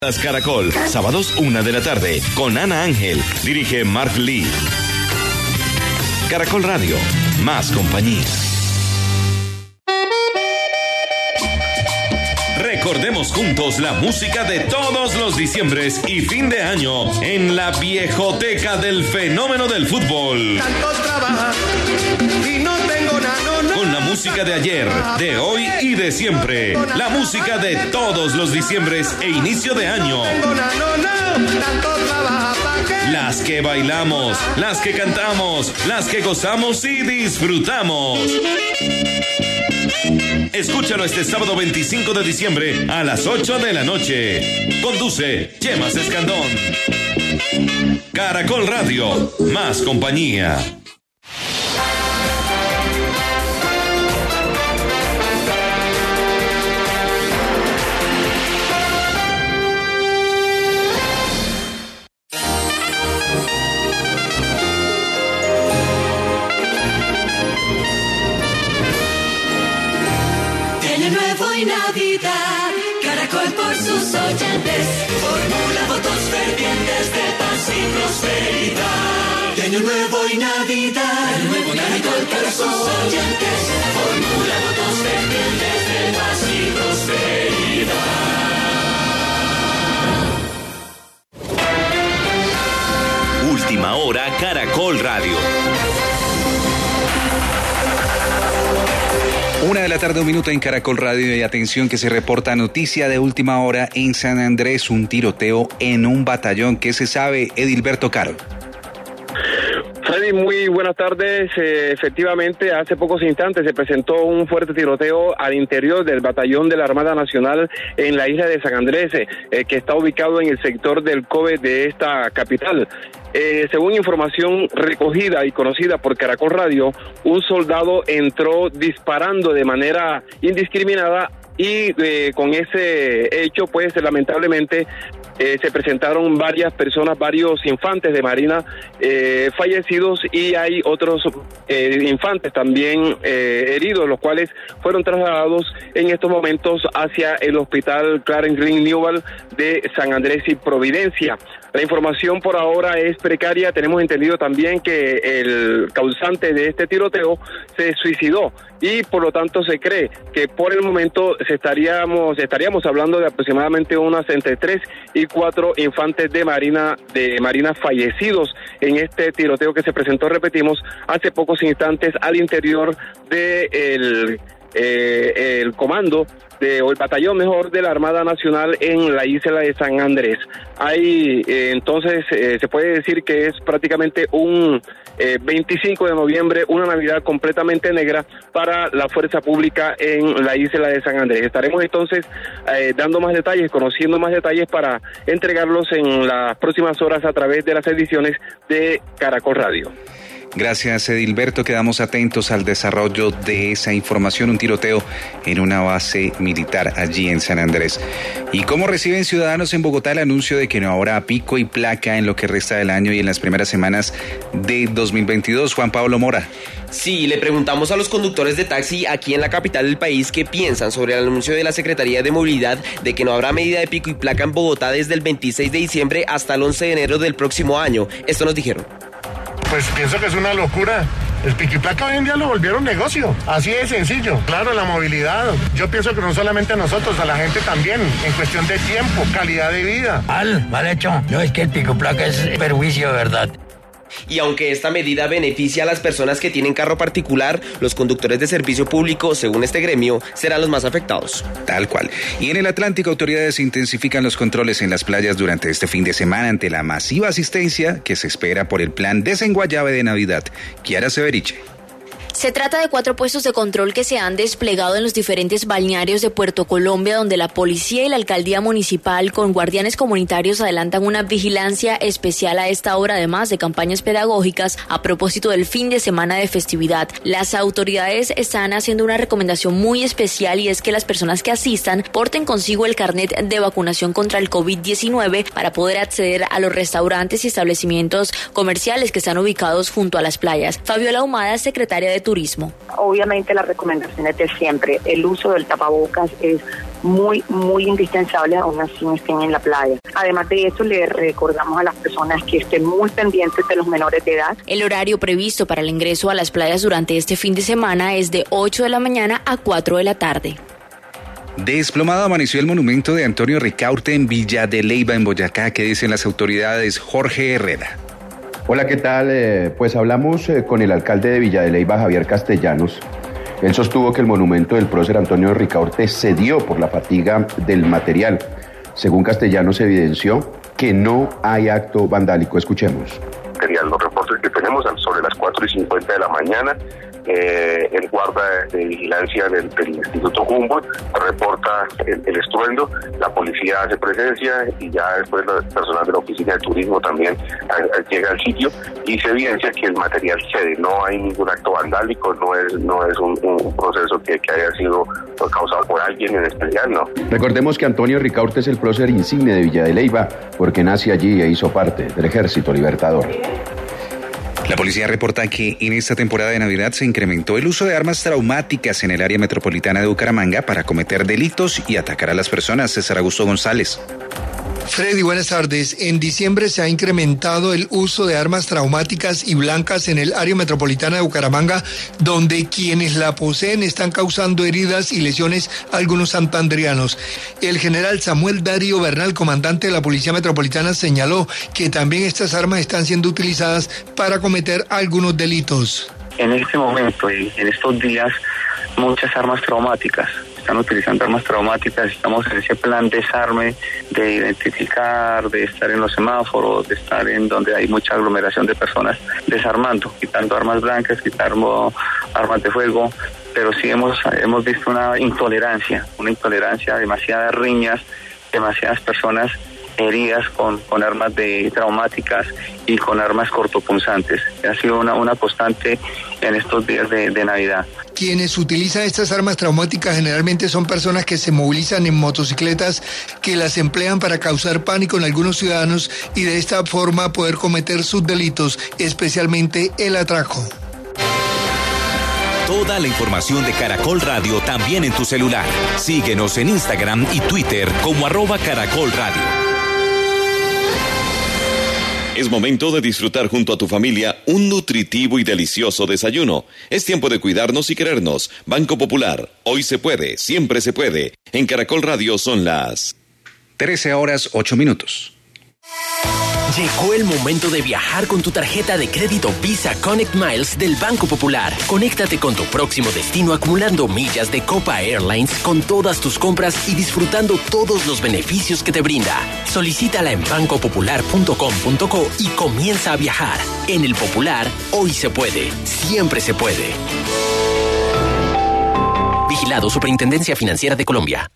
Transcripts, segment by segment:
Caracol, sábados una de la tarde, con Ana Ángel. Dirige Mark Lee. Caracol Radio, más compañía. Recordemos juntos la música de todos los diciembres y fin de año en la viejoteca del fenómeno del fútbol. Trabaja música de ayer, de hoy y de siempre. La música de todos los diciembres e inicio de año. Las que bailamos, las que cantamos, las que gozamos y disfrutamos. Escúchalo este sábado 25 de diciembre a las 8 de la noche. Conduce Yemas Escandón. Caracol Radio, más compañía. La tarde, un minuto en Caracol Radio y atención que se reporta noticia de última hora en San Andrés, un tiroteo en un batallón. ¿Qué se sabe, Edilberto Caro? Freddy, muy buenas tardes. Eh, efectivamente, hace pocos instantes se presentó un fuerte tiroteo al interior del batallón de la Armada Nacional en la isla de San Andrés, eh, que está ubicado en el sector del COBE de esta capital. Eh, según información recogida y conocida por Caracol Radio, un soldado entró disparando de manera indiscriminada y eh, con ese hecho, pues lamentablemente eh, se presentaron varias personas, varios infantes de Marina eh, fallecidos y hay otros eh, infantes también eh, heridos, los cuales fueron trasladados en estos momentos hacia el hospital Clarence Green Newell de San Andrés y Providencia. La información por ahora es precaria. Tenemos entendido también que el causante de este tiroteo se suicidó y por lo tanto se cree que por el momento se estaríamos estaríamos hablando de aproximadamente unas entre tres y cuatro infantes de marina de marina fallecidos en este tiroteo que se presentó, repetimos, hace pocos instantes al interior de el eh, el comando de, o el batallón mejor de la Armada Nacional en la isla de San Andrés. Hay eh, entonces eh, se puede decir que es prácticamente un eh, 25 de noviembre, una Navidad completamente negra para la fuerza pública en la isla de San Andrés. Estaremos entonces eh, dando más detalles, conociendo más detalles para entregarlos en las próximas horas a través de las ediciones de Caracol Radio. Gracias, Edilberto. Quedamos atentos al desarrollo de esa información. Un tiroteo en una base militar allí en San Andrés. ¿Y cómo reciben ciudadanos en Bogotá el anuncio de que no habrá pico y placa en lo que resta del año y en las primeras semanas de 2022? Juan Pablo Mora. Sí, le preguntamos a los conductores de taxi aquí en la capital del país qué piensan sobre el anuncio de la Secretaría de Movilidad de que no habrá medida de pico y placa en Bogotá desde el 26 de diciembre hasta el 11 de enero del próximo año. Esto nos dijeron. Pues pienso que es una locura. El piquiplaca hoy en día lo volvieron negocio. Así de sencillo. Claro, la movilidad. Yo pienso que no solamente a nosotros, a la gente también. En cuestión de tiempo, calidad de vida. Mal, mal hecho. No es que el piquiplaca es perjuicio, ¿verdad? Y aunque esta medida beneficia a las personas que tienen carro particular, los conductores de servicio público, según este gremio, serán los más afectados. Tal cual. Y en el Atlántico, autoridades intensifican los controles en las playas durante este fin de semana ante la masiva asistencia que se espera por el plan Desenguayabe de Navidad. Kiara Severiche. Se trata de cuatro puestos de control que se han desplegado en los diferentes balnearios de Puerto Colombia, donde la policía y la alcaldía municipal con guardianes comunitarios adelantan una vigilancia especial a esta hora, además de campañas pedagógicas a propósito del fin de semana de festividad. Las autoridades están haciendo una recomendación muy especial y es que las personas que asistan porten consigo el carnet de vacunación contra el COVID-19 para poder acceder a los restaurantes y establecimientos comerciales que están ubicados junto a las playas. Fabiola Humada, secretaria de turismo. Obviamente las recomendaciones de siempre, el uso del tapabocas es muy, muy indispensable aún así estén en la playa. Además de eso, le recordamos a las personas que estén muy pendientes de los menores de edad. El horario previsto para el ingreso a las playas durante este fin de semana es de 8 de la mañana a 4 de la tarde. Desplomado amaneció el monumento de Antonio Ricaurte en Villa de Leyva, en Boyacá. ¿Qué dicen las autoridades? Jorge Herrera. Hola, ¿qué tal? Eh, pues hablamos eh, con el alcalde de Villa de Leyva, Javier Castellanos. Él sostuvo que el monumento del prócer Antonio Ricaurte cedió por la fatiga del material. Según Castellanos evidenció que no hay acto vandálico. Escuchemos. Los reportes que tenemos sobre las 4 y 50 de la mañana eh, el guarda de vigilancia del, Instituto Humboldt reporta el, estruendo, la policía hace presencia y ya después el personal de la oficina de turismo también llega al sitio y se evidencia que el material cede, no hay ningún acto vandálico, no es, no es un, proceso que, haya sido causado por alguien en especial, no. Recordemos que Antonio Ricaurte es el prócer insigne de Villa de Leyva, porque nace allí e hizo parte del Ejército Libertador. La policía reporta que en esta temporada de Navidad se incrementó el uso de armas traumáticas en el área metropolitana de Bucaramanga para cometer delitos y atacar a las personas. César Augusto González. Freddy, buenas tardes. En diciembre se ha incrementado el uso de armas traumáticas y blancas en el área metropolitana de Bucaramanga, donde quienes la poseen están causando heridas y lesiones a algunos santandrianos. El general Samuel Darío Bernal, comandante de la Policía Metropolitana, señaló que también estas armas están siendo utilizadas para cometer algunos delitos. En este momento y en estos días, muchas armas traumáticas. Están utilizando armas traumáticas, estamos en ese plan desarme de identificar, de estar en los semáforos, de estar en donde hay mucha aglomeración de personas, desarmando, quitando armas blancas, quitando armas de fuego, pero sí hemos, hemos visto una intolerancia, una intolerancia, demasiadas riñas, demasiadas personas heridas con, con armas de traumáticas y con armas cortopunzantes. Ha sido una, una constante en estos días de, de Navidad. Quienes utilizan estas armas traumáticas generalmente son personas que se movilizan en motocicletas, que las emplean para causar pánico en algunos ciudadanos y de esta forma poder cometer sus delitos, especialmente el atraco. Toda la información de Caracol Radio también en tu celular. Síguenos en Instagram y Twitter como arroba Caracol Radio. Es momento de disfrutar junto a tu familia un nutritivo y delicioso desayuno. Es tiempo de cuidarnos y querernos. Banco Popular, hoy se puede, siempre se puede. En Caracol Radio son las 13 horas 8 minutos. Llegó el momento de viajar con tu tarjeta de crédito Visa Connect Miles del Banco Popular. Conéctate con tu próximo destino acumulando millas de Copa Airlines con todas tus compras y disfrutando todos los beneficios que te brinda. Solicítala en bancopopular.com.co y comienza a viajar. En el Popular, hoy se puede, siempre se puede. Vigilado Superintendencia Financiera de Colombia.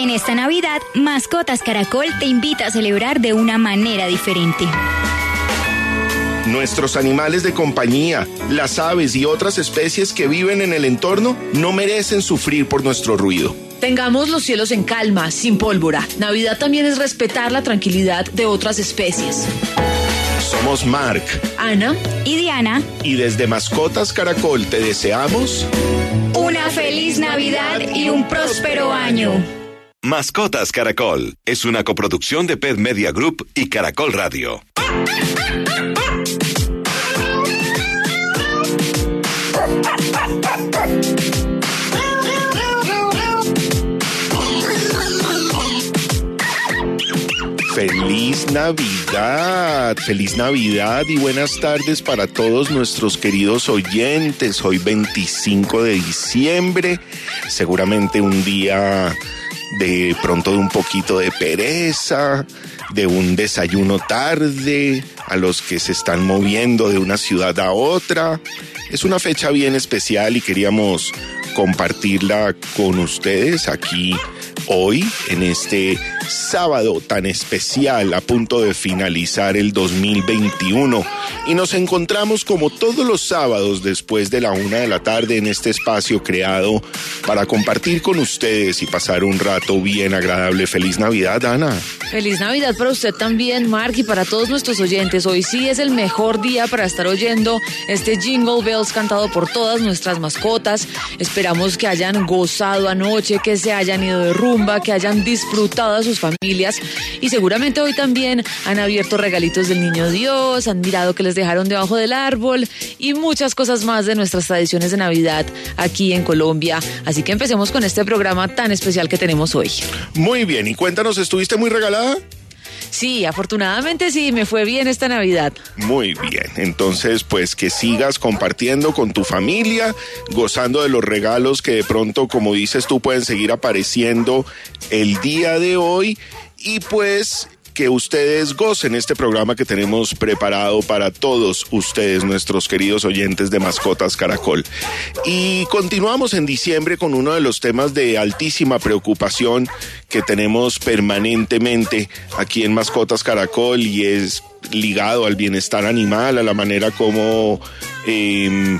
En esta Navidad, Mascotas Caracol te invita a celebrar de una manera diferente. Nuestros animales de compañía, las aves y otras especies que viven en el entorno no merecen sufrir por nuestro ruido. Tengamos los cielos en calma, sin pólvora. Navidad también es respetar la tranquilidad de otras especies. Somos Mark, Ana y Diana. Y desde Mascotas Caracol te deseamos una feliz Navidad y un próspero año. Mascotas Caracol es una coproducción de Pet Media Group y Caracol Radio. Feliz Navidad, feliz Navidad y buenas tardes para todos nuestros queridos oyentes. Hoy 25 de diciembre, seguramente un día de pronto de un poquito de pereza, de un desayuno tarde, a los que se están moviendo de una ciudad a otra. Es una fecha bien especial y queríamos compartirla con ustedes aquí hoy, en este sábado tan especial a punto de finalizar el 2021. Y nos encontramos como todos los sábados después de la una de la tarde en este espacio creado para compartir con ustedes y pasar un rato bien agradable. Feliz Navidad, Ana. Feliz Navidad para usted también, Mark, y para todos nuestros oyentes. Hoy sí es el mejor día para estar oyendo este Jingle Bells cantado por todas nuestras mascotas. Esperamos que hayan gozado anoche, que se hayan ido de que hayan disfrutado a sus familias y seguramente hoy también han abierto regalitos del Niño Dios, han mirado que les dejaron debajo del árbol y muchas cosas más de nuestras tradiciones de Navidad aquí en Colombia. Así que empecemos con este programa tan especial que tenemos hoy. Muy bien, y cuéntanos, ¿estuviste muy regalada? Sí, afortunadamente sí, me fue bien esta Navidad. Muy bien, entonces pues que sigas compartiendo con tu familia, gozando de los regalos que de pronto, como dices tú, pueden seguir apareciendo el día de hoy y pues que ustedes gocen este programa que tenemos preparado para todos ustedes, nuestros queridos oyentes de Mascotas Caracol. Y continuamos en diciembre con uno de los temas de altísima preocupación que tenemos permanentemente aquí en Mascotas Caracol y es ligado al bienestar animal, a la manera como... Eh,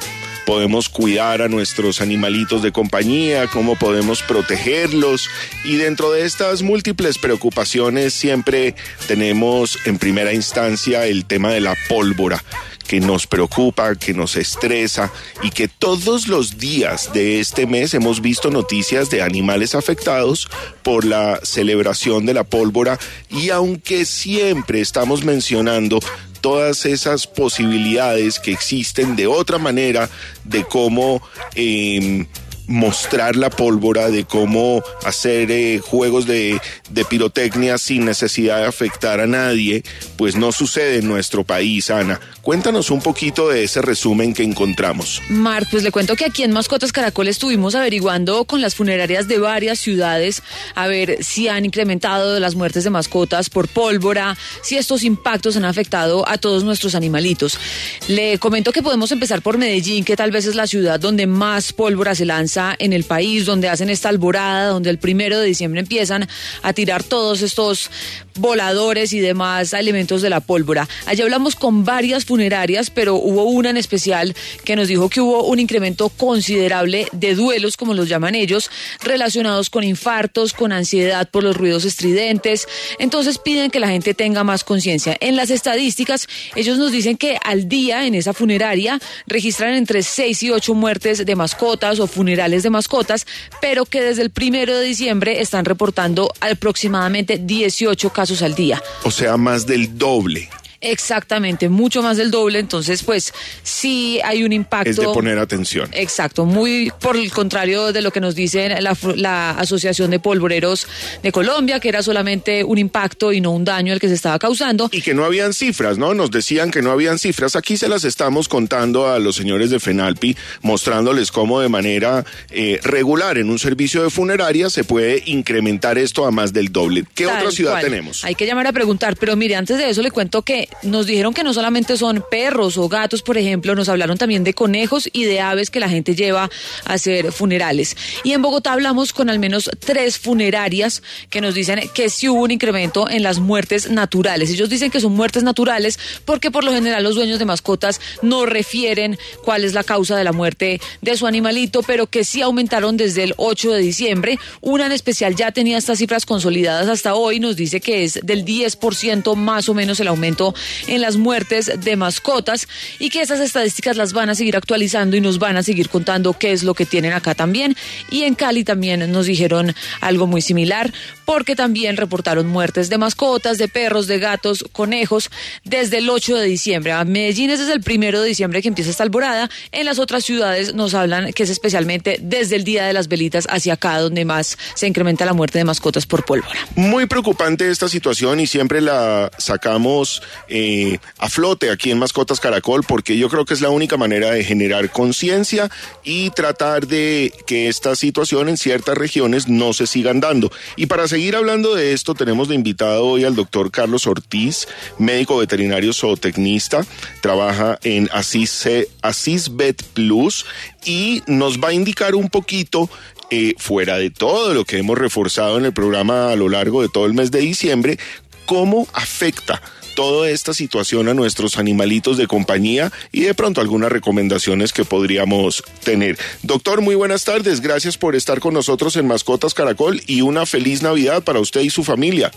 podemos cuidar a nuestros animalitos de compañía, cómo podemos protegerlos. Y dentro de estas múltiples preocupaciones siempre tenemos en primera instancia el tema de la pólvora que nos preocupa, que nos estresa y que todos los días de este mes hemos visto noticias de animales afectados por la celebración de la pólvora y aunque siempre estamos mencionando todas esas posibilidades que existen de otra manera de cómo eh, mostrar la pólvora, de cómo hacer eh, juegos de, de, pirotecnia sin necesidad de afectar a nadie, pues no sucede en nuestro país, Ana. Cuéntanos un poquito de ese resumen que encontramos. Marc, pues le cuento que aquí en Mascotas Caracol estuvimos averiguando con las funerarias de varias ciudades a ver si han incrementado las muertes de mascotas por pólvora, si estos impactos han afectado a todos nuestros animalitos. Le comento que podemos empezar por Medellín, que tal vez es la ciudad donde más pólvora se lanza en el país, donde hacen esta alborada, donde el primero de diciembre empiezan a tirar todos estos voladores y demás elementos de la pólvora. Allí hablamos con varias funerarias, pero hubo una en especial que nos dijo que hubo un incremento considerable de duelos, como los llaman ellos, relacionados con infartos, con ansiedad por los ruidos estridentes. Entonces piden que la gente tenga más conciencia. En las estadísticas, ellos nos dicen que al día en esa funeraria registran entre 6 y 8 muertes de mascotas o funerales de mascotas, pero que desde el primero de diciembre están reportando aproximadamente 18 casos al día. O sea, más del doble. Exactamente, mucho más del doble, entonces pues sí hay un impacto. Es de poner atención. Exacto, muy por el contrario de lo que nos dice la, la, Asociación de Polvoreros de Colombia, que era solamente un impacto y no un daño el que se estaba causando. Y que no habían cifras, ¿no? Nos decían que no habían cifras. Aquí se las estamos contando a los señores de FENALPI, mostrándoles cómo de manera eh, regular en un servicio de funeraria se puede incrementar esto a más del doble. ¿Qué Tal otra ciudad cual. tenemos? Hay que llamar a preguntar, pero mire, antes de eso le cuento que nos dijeron que no solamente son perros o gatos, por ejemplo, nos hablaron también de conejos y de aves que la gente lleva a hacer funerales. Y en Bogotá hablamos con al menos tres funerarias que nos dicen que sí hubo un incremento en las muertes naturales. Ellos dicen que son muertes naturales porque por lo general los dueños de mascotas no refieren cuál es la causa de la muerte de su animalito, pero que sí aumentaron desde el 8 de diciembre. Una en especial ya tenía estas cifras consolidadas hasta hoy, nos dice que es del 10% más o menos el aumento en las muertes de mascotas y que esas estadísticas las van a seguir actualizando y nos van a seguir contando qué es lo que tienen acá también. Y en Cali también nos dijeron algo muy similar porque también reportaron muertes de mascotas, de perros, de gatos, conejos desde el 8 de diciembre. A Medellín es desde el 1 de diciembre que empieza esta alborada. En las otras ciudades nos hablan que es especialmente desde el Día de las Velitas hacia acá donde más se incrementa la muerte de mascotas por pólvora. Muy preocupante esta situación y siempre la sacamos eh, a flote aquí en Mascotas Caracol porque yo creo que es la única manera de generar conciencia y tratar de que esta situación en ciertas regiones no se sigan dando. Y para seguir hablando de esto tenemos de invitado hoy al doctor Carlos Ortiz, médico veterinario zootecnista, trabaja en Asís, Asís Vet Plus y nos va a indicar un poquito eh, fuera de todo lo que hemos reforzado en el programa a lo largo de todo el mes de diciembre, cómo afecta toda esta situación a nuestros animalitos de compañía y de pronto algunas recomendaciones que podríamos tener. Doctor, muy buenas tardes. Gracias por estar con nosotros en Mascotas Caracol y una feliz Navidad para usted y su familia.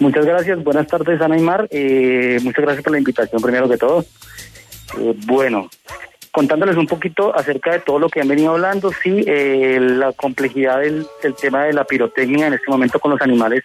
Muchas gracias. Buenas tardes, Ana. Eh, muchas gracias por la invitación, primero que todo. Eh, bueno, contándoles un poquito acerca de todo lo que han venido hablando, sí, eh, la complejidad del tema de la pirotecnia en este momento con los animales.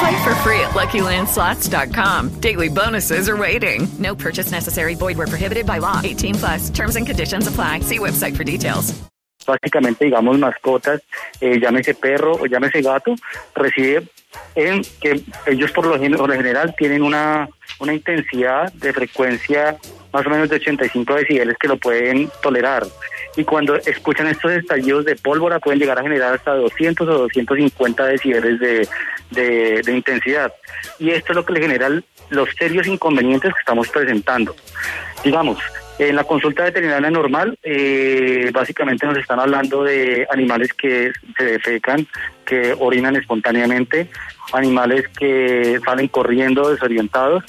Play for free at LuckyLandSlots.com. Daily bonuses are waiting. No purchase necessary. Void where prohibited by law. 18 plus. Terms and conditions apply. See website for details. Básicamente, digamos, mascotas, eh, llámese perro o llámese gato, recibe en que ellos por lo, por lo general tienen una, una intensidad de frecuencia más o menos de 85 decibeles que lo pueden tolerar. Y cuando escuchan estos estallidos de pólvora pueden llegar a generar hasta 200 o 250 decibeles de, de, intensidad. Y esto es lo que le genera los serios inconvenientes que estamos presentando. Digamos, en la consulta veterinaria normal, eh, básicamente nos están hablando de animales que se defecan, que orinan espontáneamente, animales que salen corriendo desorientados,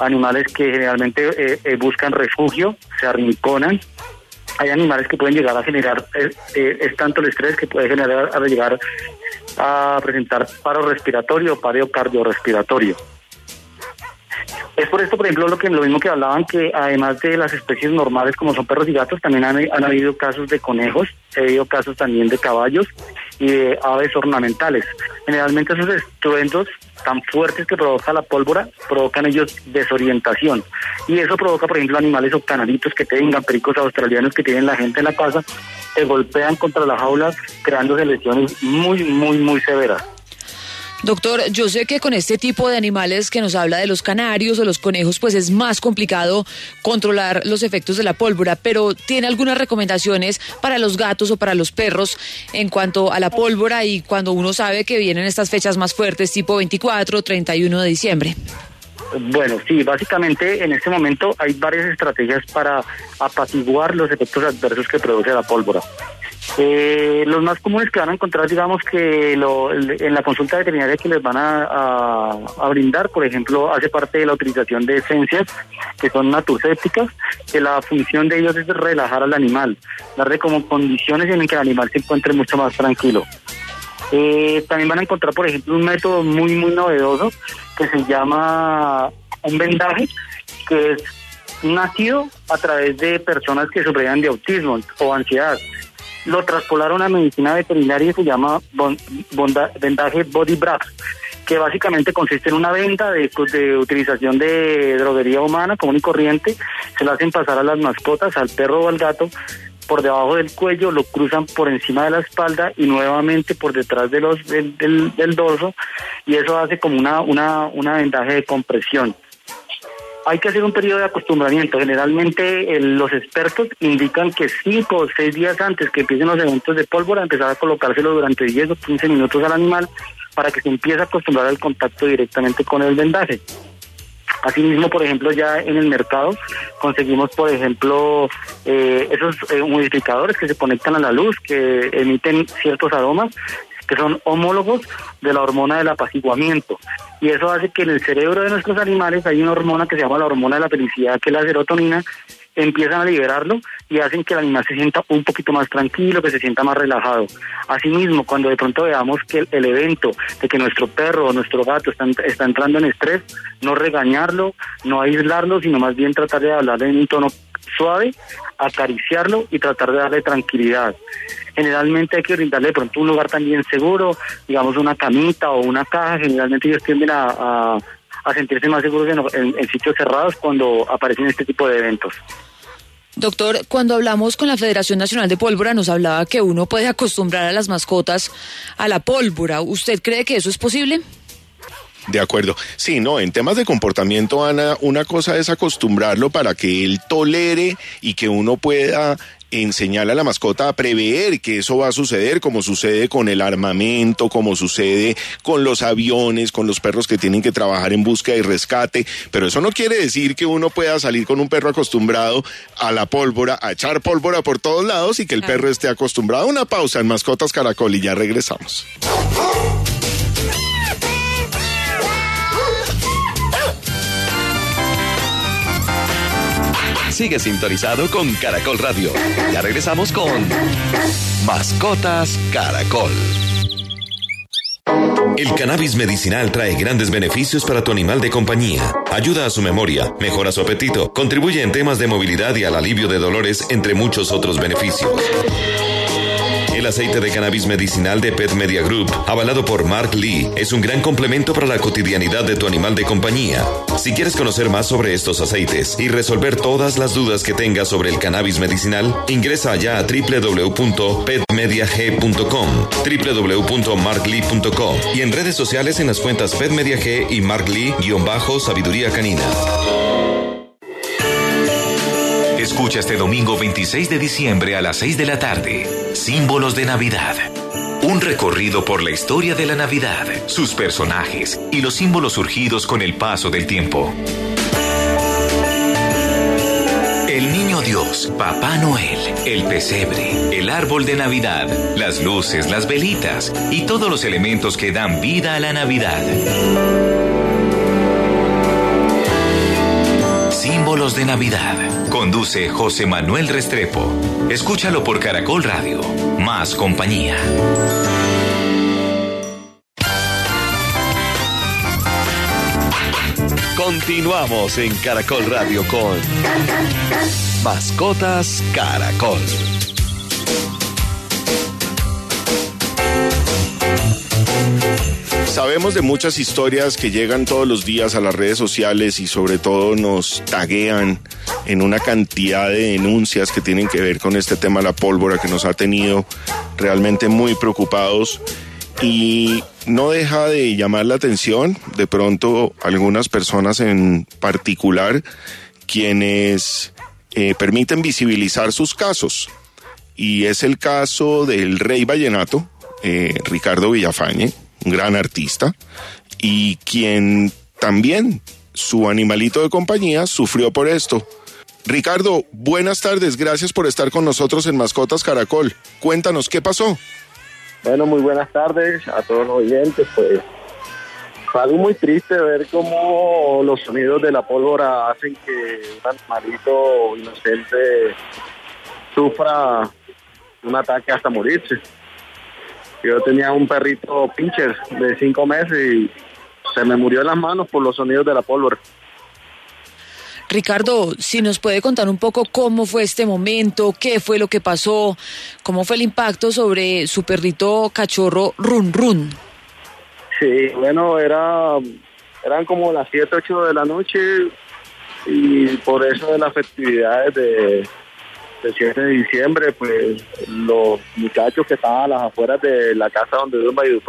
animales que generalmente eh, eh, buscan refugio, se arrinconan. Hay animales que pueden llegar a generar, eh, eh, es tanto el estrés que puede generar a llegar a presentar paro respiratorio o paro cardiorrespiratorio. Es por esto, por ejemplo, lo que lo mismo que hablaban, que además de las especies normales como son perros y gatos, también han, han habido casos de conejos, ha habido casos también de caballos y de aves ornamentales. Generalmente esos estruendos tan fuertes que provoca la pólvora provocan ellos desorientación y eso provoca, por ejemplo, animales octanalitos que tengan, pericos australianos que tienen la gente en la casa, se golpean contra la jaula creándose lesiones muy, muy, muy severas. Doctor, yo sé que con este tipo de animales que nos habla de los canarios o los conejos, pues es más complicado controlar los efectos de la pólvora, pero ¿tiene algunas recomendaciones para los gatos o para los perros en cuanto a la pólvora y cuando uno sabe que vienen estas fechas más fuertes, tipo 24 o 31 de diciembre? Bueno, sí, básicamente en este momento hay varias estrategias para apaciguar los efectos adversos que produce la pólvora. Eh, los más comunes que van a encontrar, digamos que lo, en la consulta veterinaria que les van a, a, brindar, por ejemplo, hace parte de la utilización de esencias que son naturcépticas, que la función de ellos es relajar al animal, darle como condiciones en las que el animal se encuentre mucho más tranquilo. Eh, también van a encontrar, por ejemplo, un método muy, muy novedoso que se llama un vendaje, que es nacido a través de personas que sufrían de autismo o ansiedad. Lo traspolaron a medicina veterinaria y se llama bonda, vendaje body wrap, que básicamente consiste en una venda de, de, utilización de droguería humana común y corriente, se la hacen pasar a las mascotas, al perro o al gato, por debajo del cuello, lo cruzan por encima de la espalda y nuevamente por detrás de los, del, del, dorso y eso hace como una, una, una vendaje de compresión. Hay que hacer un periodo de acostumbramiento. Generalmente los expertos indican que cinco o seis días antes que empiecen los eventos de pólvora, empezar a colocárselo durante 10 o 15 minutos al animal para que se empiece a acostumbrar al contacto directamente con el vendaje. Asimismo, por ejemplo, ya en el mercado conseguimos, por ejemplo, eh, esos eh, modificadores que se conectan a la luz, que emiten ciertos aromas, que son homólogos de la hormona del apaciguamiento. Y eso hace que en el cerebro de nuestros animales hay una hormona que se llama la hormona de la felicidad, que es la serotonina, empiezan a liberarlo y hacen que el animal se sienta un poquito más tranquilo, que se sienta más relajado. Asimismo, cuando de pronto veamos que el, evento de que nuestro perro o nuestro gato está, entrando en estrés, no regañarlo, no aislarlo, sino más bien tratar de hablarle en un tono suave, acariciarlo y tratar de darle tranquilidad. Generalmente hay que brindarle de pronto un lugar también seguro, digamos una camita o una caja, generalmente ellos tienden a, sentirse más seguros en, en sitios cerrados cuando aparecen este tipo de eventos. Doctor, cuando hablamos con la Federación Nacional de Pólvora nos hablaba que uno puede acostumbrar a las mascotas a la pólvora. ¿Usted cree que eso es posible? De acuerdo. Sí, no, en temas de comportamiento, Ana, una cosa es acostumbrarlo para que él tolere y que uno pueda enseñarle a la mascota a prever que eso va a suceder, como sucede con el armamento, como sucede con los aviones, con los perros que tienen que trabajar en búsqueda y rescate, pero eso no quiere decir que uno pueda salir con un perro acostumbrado a la pólvora, a echar pólvora por todos lados y que el perro esté acostumbrado. Una pausa en Mascotas Caracol y ya regresamos. Sigue sintonizado con Caracol Radio. Ya regresamos con Mascotas Caracol. El cannabis medicinal trae grandes beneficios para tu animal de compañía. Ayuda a su memoria, mejora su apetito, contribuye en temas de movilidad y al alivio de dolores, entre muchos otros beneficios. El aceite de cannabis medicinal de Pet Media Group, avalado por Mark Lee, es un gran complemento para la cotidianidad de tu animal de compañía. Si quieres conocer más sobre estos aceites y resolver todas las dudas que tengas sobre el cannabis medicinal, ingresa allá a www.petmediag.com, www.marklee.com y en redes sociales en las cuentas PetMediaG y Mark Lee-Sabiduría Canina. Escucha este domingo 26 de diciembre a las 6 de la tarde. Símbolos de Navidad. Un recorrido por la historia de la Navidad, sus personajes y los símbolos surgidos con el paso del tiempo. El Niño Dios, Papá Noel, el pesebre, el árbol de Navidad, las luces, las velitas y todos los elementos que dan vida a la Navidad. Símbolos de Navidad. Conduce José Manuel Restrepo. Escúchalo por Caracol Radio. Más compañía. Continuamos en Caracol Radio con Mascotas Caracol. Sabemos de muchas historias que llegan todos los días a las redes sociales y sobre todo nos taguean en una cantidad de denuncias que tienen que ver con este tema de la pólvora que nos ha tenido realmente muy preocupados. Y no deja de llamar la atención de pronto algunas personas en particular quienes eh, permiten visibilizar sus casos. Y es el caso del rey vallenato eh, Ricardo Villafañe gran artista, y quien también su animalito de compañía sufrió por esto. Ricardo, buenas tardes, gracias por estar con nosotros en Mascotas Caracol. Cuéntanos, ¿qué pasó? Bueno, muy buenas tardes a todos los oyentes. Pues fue algo muy triste ver cómo los sonidos de la pólvora hacen que un animalito inocente sufra un ataque hasta morirse. Yo tenía un perrito pincher de cinco meses y se me murió en las manos por los sonidos de la pólvora. Ricardo, si nos puede contar un poco cómo fue este momento, qué fue lo que pasó, cómo fue el impacto sobre su perrito cachorro Run Run. Sí, bueno, era, eran como las 7, 8 de la noche y por eso de las festividades de, el 7 de diciembre, pues los muchachos que estaban a las afueras de la casa donde vivo en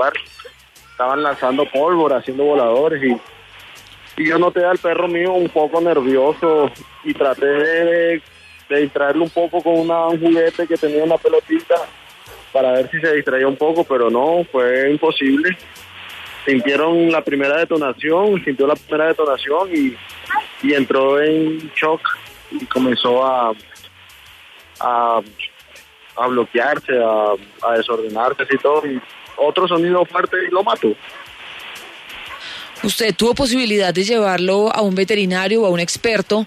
estaban lanzando pólvora, haciendo voladores y, y yo noté al perro mío un poco nervioso y traté de, de distraerlo un poco con una, un juguete que tenía una pelotita para ver si se distraía un poco, pero no, fue imposible. Sintieron la primera detonación, sintió la primera detonación y, y entró en shock y comenzó a, a, a bloquearse, a, a desordenarse y todo. Y otro sonido fuerte y lo mató. ¿Usted tuvo posibilidad de llevarlo a un veterinario o a un experto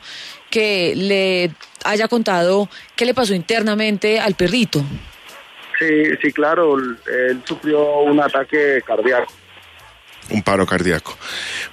que le haya contado qué le pasó internamente al perrito? Sí, sí, claro, él sufrió un ataque cardíaco. Un paro cardíaco.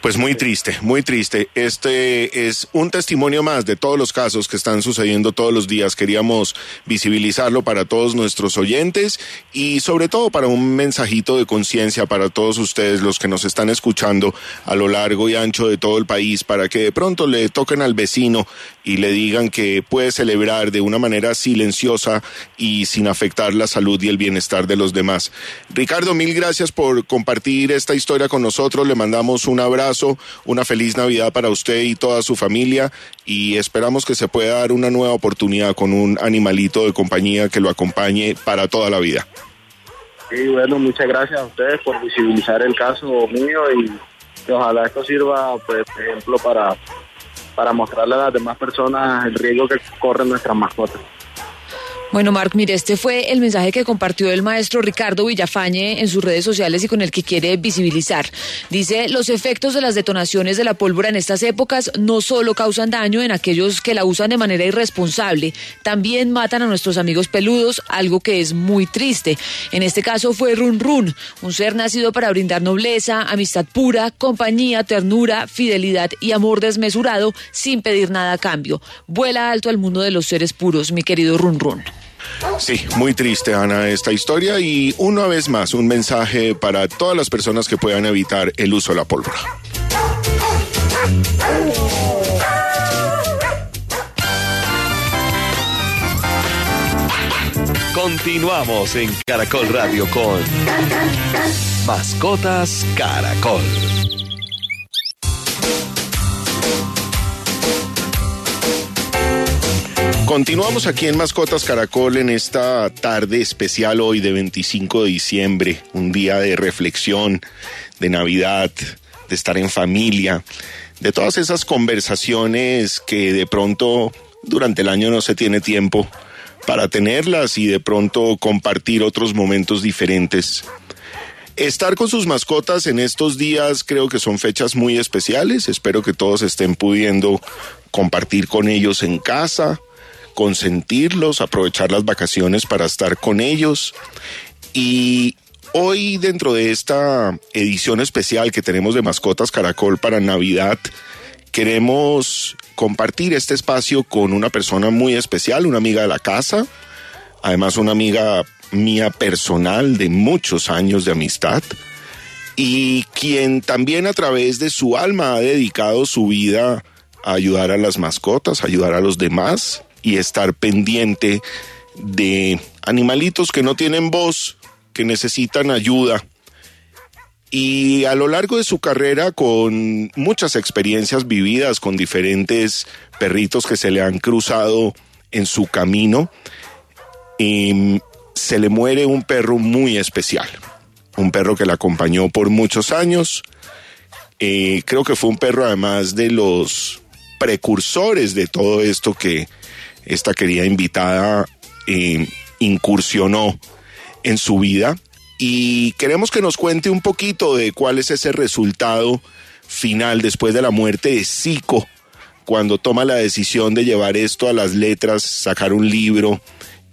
Pues muy triste, muy triste. Este es un testimonio más de todos los casos que están sucediendo todos los días. Queríamos visibilizarlo para todos nuestros oyentes y sobre todo para un mensajito de conciencia para todos ustedes, los que nos están escuchando a lo largo y ancho de todo el país, para que de pronto le toquen al vecino y le digan que puede celebrar de una manera silenciosa y sin afectar la salud y el bienestar de los demás. Ricardo, mil gracias por compartir esta historia con nosotros. Le mandamos un abrazo, una feliz Navidad para usted y toda su familia y esperamos que se pueda dar una nueva oportunidad con un animalito de compañía que lo acompañe para toda la vida. Y bueno, muchas gracias a ustedes por visibilizar el caso mío y, ojalá esto sirva, pues, ejemplo para, para mostrarle a las demás personas el riesgo que corren nuestras mascotas. Bueno, Marc, mire, este fue el mensaje que compartió el maestro Ricardo Villafañe en sus redes sociales y con el que quiere visibilizar. Dice, los efectos de las detonaciones de la pólvora en estas épocas no solo causan daño en aquellos que la usan de manera irresponsable, también matan a nuestros amigos peludos, algo que es muy triste. En este caso fue Run Run, un ser nacido para brindar nobleza, amistad pura, compañía, ternura, fidelidad y amor desmesurado sin pedir nada a cambio. Vuela alto al mundo de los seres puros, mi querido Run Run. Sí, muy triste, Ana, esta historia y una vez más un mensaje para todas las personas que puedan evitar el uso de la pólvora. Continuamos en Caracol Radio con Mascotas Caracol. Continuamos aquí en Mascotas Caracol en esta tarde especial hoy de 25 de diciembre, un día de reflexión, de Navidad, de estar en familia, de todas esas conversaciones que de pronto durante el año no se tiene tiempo para tenerlas y de pronto compartir otros momentos diferentes. Estar con sus mascotas en estos días creo que son fechas muy especiales. Espero que todos estén pudiendo compartir con ellos en casa, consentirlos, aprovechar las vacaciones para estar con ellos. Y hoy dentro de esta edición especial que tenemos de Mascotas Caracol para Navidad, queremos compartir este espacio con una persona muy especial, una amiga de la casa, además una amiga mía personal de muchos años de amistad y quien también a través de su alma ha dedicado su vida a ayudar a las mascotas, a ayudar a los demás y estar pendiente de animalitos que no tienen voz, que necesitan ayuda. Y a lo largo de su carrera, con muchas experiencias vividas con diferentes perritos que se le han cruzado en su camino, em, se le muere un perro muy especial. Un perro que la acompañó por muchos años. Eh, creo que fue un perro además de los precursores de todo esto que esta querida invitada eh, incursionó en su vida y queremos que nos cuente un poquito de cuál es ese resultado final después de la muerte de Zico, cuando toma la decisión de llevar esto a las letras, sacar un libro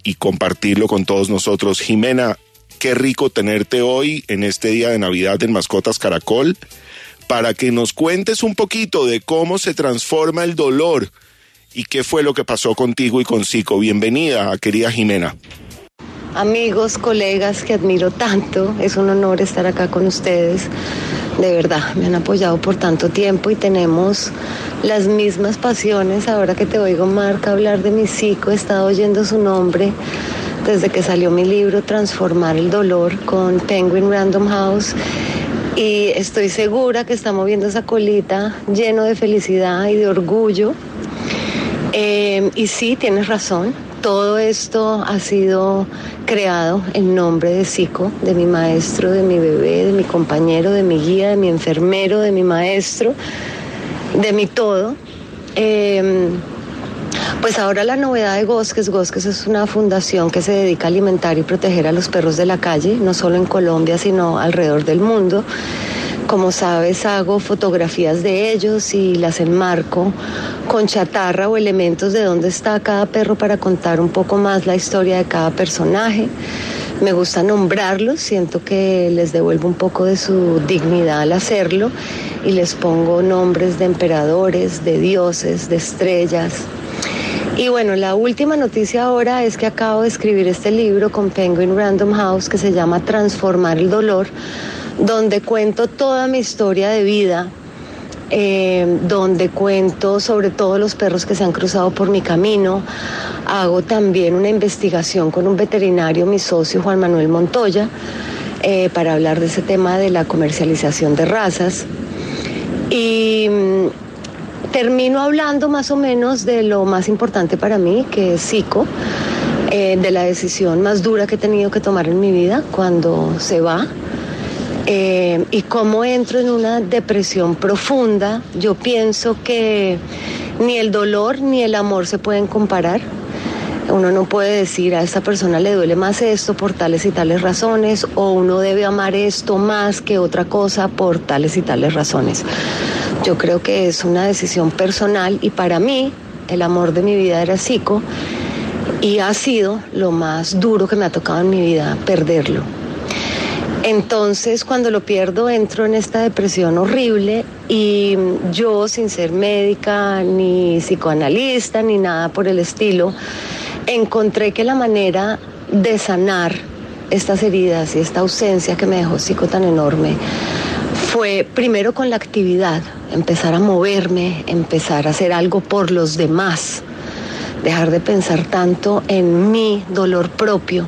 y compartirlo con todos nosotros. Jimena, qué rico tenerte hoy en este día de Navidad en Mascotas Caracol para que nos cuentes un poquito de cómo se transforma el dolor y qué fue lo que pasó contigo y con Zico. Bienvenida, querida Jimena. Amigos, colegas que admiro tanto, es un honor estar acá con ustedes de verdad, me han apoyado por tanto tiempo y tenemos las mismas pasiones. Ahora que te oigo, Marca, hablar de mi psico, he estado oyendo su nombre desde que salió mi libro Transformar el Dolor con Penguin Random House y estoy segura que está moviendo esa colita lleno de felicidad y de orgullo. Eh, y sí, tienes razón, todo esto ha sido creado en nombre de Zico, de mi maestro, de mi bebé, de mi compañero, de mi guía, de mi enfermero, de mi maestro, de mi todo. Eh, pues ahora la novedad de Gosques, Gosques es una fundación que se dedica a alimentar y proteger a los perros de la calle, no solo en Colombia, sino alrededor del mundo. Como sabes, hago fotografías de ellos y las enmarco con chatarra o elementos de dónde está cada perro para contar un poco más la historia de cada personaje. Me gusta nombrarlos, siento que les devuelvo un poco de su dignidad al hacerlo y les pongo nombres de emperadores, de dioses, de estrellas, y bueno, la última noticia ahora es que acabo de escribir este libro con Penguin Random House que se llama Transformar el Dolor, donde cuento toda mi historia de vida, eh, donde cuento sobre todos los perros que se han cruzado por mi camino. Hago también una investigación con un veterinario, mi socio Juan Manuel Montoya, eh, para hablar de ese tema de la comercialización de razas. Y termino hablando más o menos de lo más importante para mí, que es psico, eh, de la decisión más dura que he tenido que tomar en mi vida cuando se va. Eh, y cómo entro en una depresión profunda. Yo pienso que ni el dolor ni el amor se pueden comparar. Uno no puede decir a esta persona le duele más esto por tales y tales razones o uno debe amar esto más que otra cosa por tales y tales razones. Yo creo que es una decisión personal y para mí el amor de mi vida era Zico y ha sido lo más duro que me ha tocado en mi vida perderlo. Entonces cuando lo pierdo entro en esta depresión horrible y yo sin ser médica ni psicoanalista ni nada por el estilo, encontré que la manera de sanar estas heridas y esta ausencia que me dejó Zico tan enorme fue primero con la actividad, empezar a moverme, empezar a hacer algo por los demás, dejar de pensar tanto en mi dolor propio.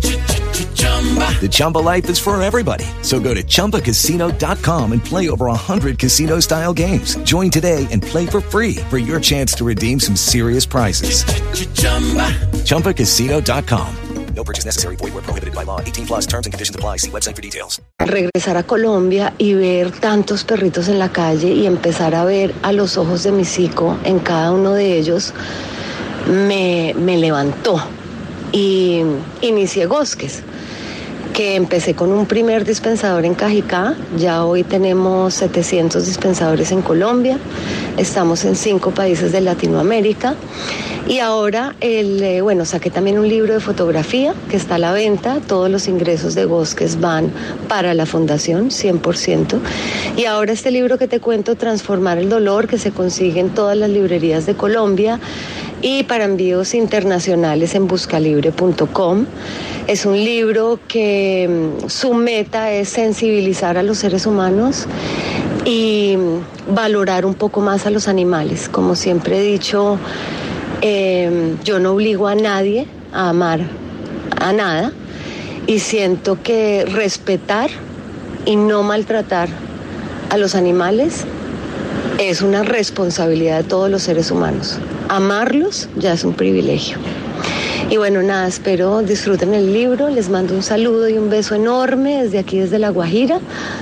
The Chumba life is for everybody. So go to ChumbaCasino.com and play over 100 casino style games. Join today and play for free for your chance to redeem some serious prizes. ChumbaCasino.com. No purchase necessary. Void where prohibited by law. 18 plus terms and conditions apply. See website for details. regresar a Colombia y ver tantos perritos en la calle y empezar a ver a los ojos de mi psico en cada uno de ellos me, me levantó y inicié Gosques que empecé con un primer dispensador en Cajicá, ya hoy tenemos 700 dispensadores en Colombia, estamos en cinco países de Latinoamérica. Y ahora, el, eh, bueno, saqué también un libro de fotografía que está a la venta, todos los ingresos de Bosques van para la fundación, 100%, y ahora este libro que te cuento, Transformar el Dolor, que se consigue en todas las librerías de Colombia, y para envíos internacionales en buscalibre.com. Es un libro que mm, su meta es sensibilizar a los seres humanos y mm, valorar un poco más a los animales. Como siempre he dicho, eh, yo no obligo a nadie a amar a nada y siento que respetar y no maltratar a los animales es una responsabilidad de todos los seres humanos. Amarlos ya es un privilegio. Y bueno, nada, espero disfruten el libro, les mando un saludo y un beso enorme desde aquí, desde La Guajira,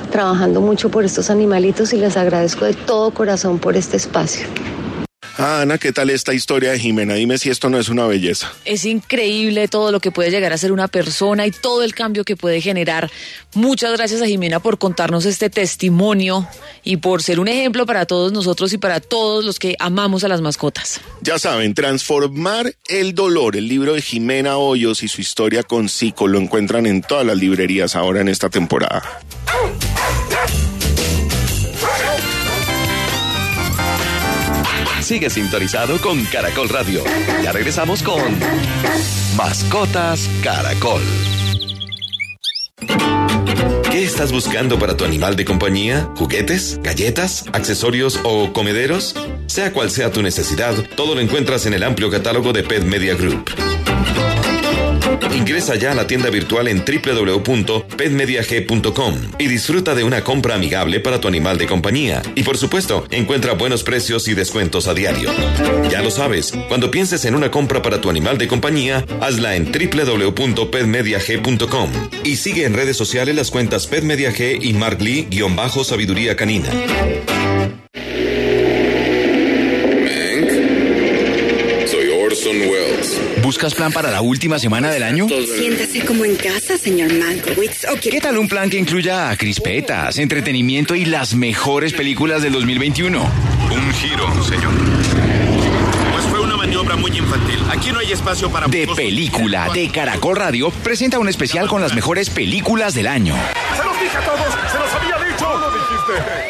trabajando mucho por estos animalitos y les agradezco de todo corazón por este espacio. Ah, Ana, ¿qué tal esta historia de Jimena? Dime si esto no es una belleza. Es increíble todo lo que puede llegar a ser una persona y todo el cambio que puede generar. Muchas gracias a Jimena por contarnos este testimonio y por ser un ejemplo para todos nosotros y para todos los que amamos a las mascotas. Ya saben, transformar el dolor, el libro de Jimena Hoyos y su historia con Psico lo encuentran en todas las librerías ahora en esta temporada. Sigue sintonizado con Caracol Radio. Ya regresamos con Mascotas Caracol. ¿Qué estás buscando para tu animal de compañía? ¿Juguetes? ¿Galletas? ¿Accesorios o comederos? Sea cual sea tu necesidad, todo lo encuentras en el amplio catálogo de Pet Media Group. Ingresa ya a la tienda virtual en www.petmediag.com y disfruta de una compra amigable para tu animal de compañía. Y por supuesto, encuentra buenos precios y descuentos a diario. Ya lo sabes, cuando pienses en una compra para tu animal de compañía, hazla en www.petmediag.com y sigue en redes sociales las cuentas PetMediaG y Mark Lee-Sabiduría Canina. Soy Orson Welles. ¿Buscas plan para la última semana del año? Siéntase como en casa, señor Mankowitz. ¿O quiere ¿Qué tal un plan que incluya crispetas, entretenimiento y las mejores películas del 2021? Un giro, señor. Pues fue una maniobra muy infantil. Aquí no hay espacio para... De película de Caracol Radio presenta un especial con las mejores películas del año. ¡Se los dije a todos!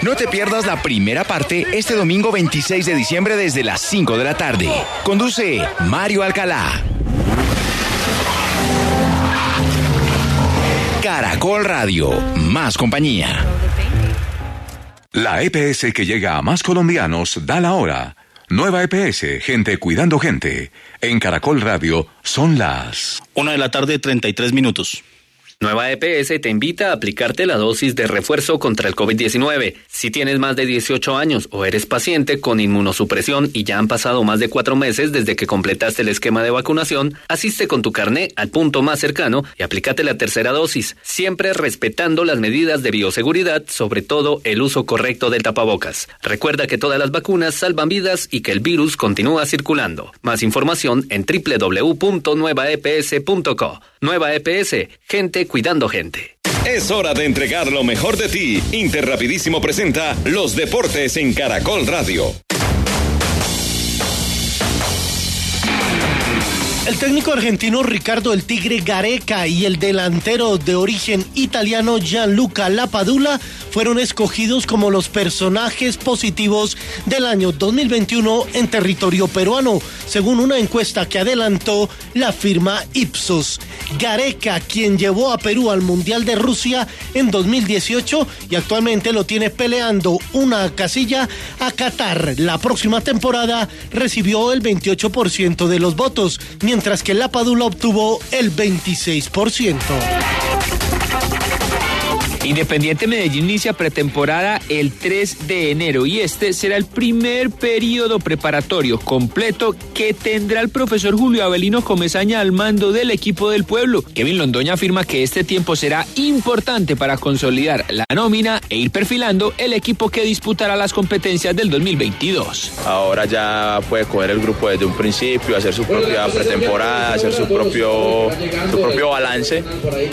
No te pierdas la primera parte este domingo 26 de diciembre desde las 5 de la tarde. Conduce Mario Alcalá. Caracol Radio, más compañía. La EPS que llega a más colombianos da la hora. Nueva EPS, gente cuidando gente. En Caracol Radio son las... Una de la tarde, 33 minutos. Nueva EPS te invita a aplicarte la dosis de refuerzo contra el COVID-19. Si tienes más de 18 años o eres paciente con inmunosupresión y ya han pasado más de cuatro meses desde que completaste el esquema de vacunación, asiste con tu carné al punto más cercano y aplícate la tercera dosis, siempre respetando las medidas de bioseguridad, sobre todo el uso correcto del tapabocas. Recuerda que todas las vacunas salvan vidas y que el virus continúa circulando. Más información en www.nuevaeps.co. Nueva EPS, gente cuidando gente. Es hora de entregar lo mejor de ti. Interrapidísimo presenta Los Deportes en Caracol Radio. El técnico argentino Ricardo El Tigre Gareca y el delantero de origen italiano Gianluca Lapadula fueron escogidos como los personajes positivos del año 2021 en territorio peruano, según una encuesta que adelantó la firma Ipsos. Gareca, quien llevó a Perú al Mundial de Rusia en 2018 y actualmente lo tiene peleando una casilla a Qatar. La próxima temporada recibió el 28% de los votos, mientras que Lapadula obtuvo el 26%. Independiente Medellín inicia pretemporada el 3 de enero y este será el primer periodo preparatorio completo que tendrá el profesor Julio Avelino Comesaña al mando del equipo del pueblo. Kevin Londoña afirma que este tiempo será importante para consolidar la nómina e ir perfilando el equipo que disputará las competencias del 2022. Ahora ya puede coger el grupo desde un principio, hacer su propia pretemporada, hacer su propio, su propio balance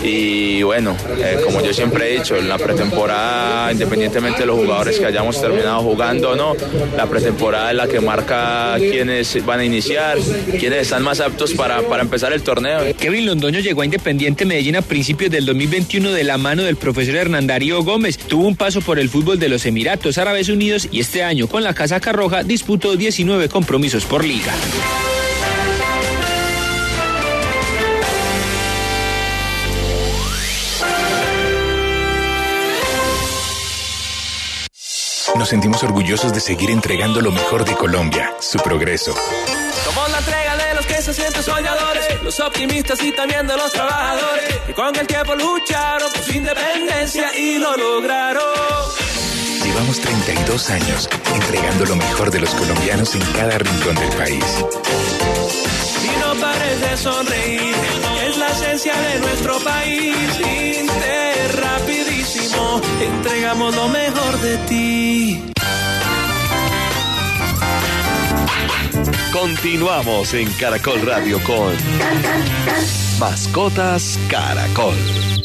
y bueno, eh, como yo siempre he dicho, en la pretemporada, independientemente de los jugadores que hayamos terminado jugando o no, la pretemporada es la que marca quiénes van a iniciar, quiénes están más aptos para, para empezar el torneo. Kevin Londoño llegó a Independiente Medellín a principios del 2021 de la mano del profesor Hernán Darío Gómez. Tuvo un paso por el fútbol de los Emiratos Árabes Unidos y este año con la Casaca Roja disputó 19 compromisos por liga. Nos sentimos orgullosos de seguir entregando lo mejor de Colombia, su progreso. Somos la entrega de los que se sienten soñadores, los optimistas y también de los trabajadores, que con el tiempo lucharon por su independencia y lo lograron. Llevamos 32 años entregando lo mejor de los colombianos en cada rincón del país. Y no pares de sonreír. Es la esencia de nuestro país. Inter, entregamos lo mejor de ti. Continuamos en Caracol Radio con Mascotas Caracol.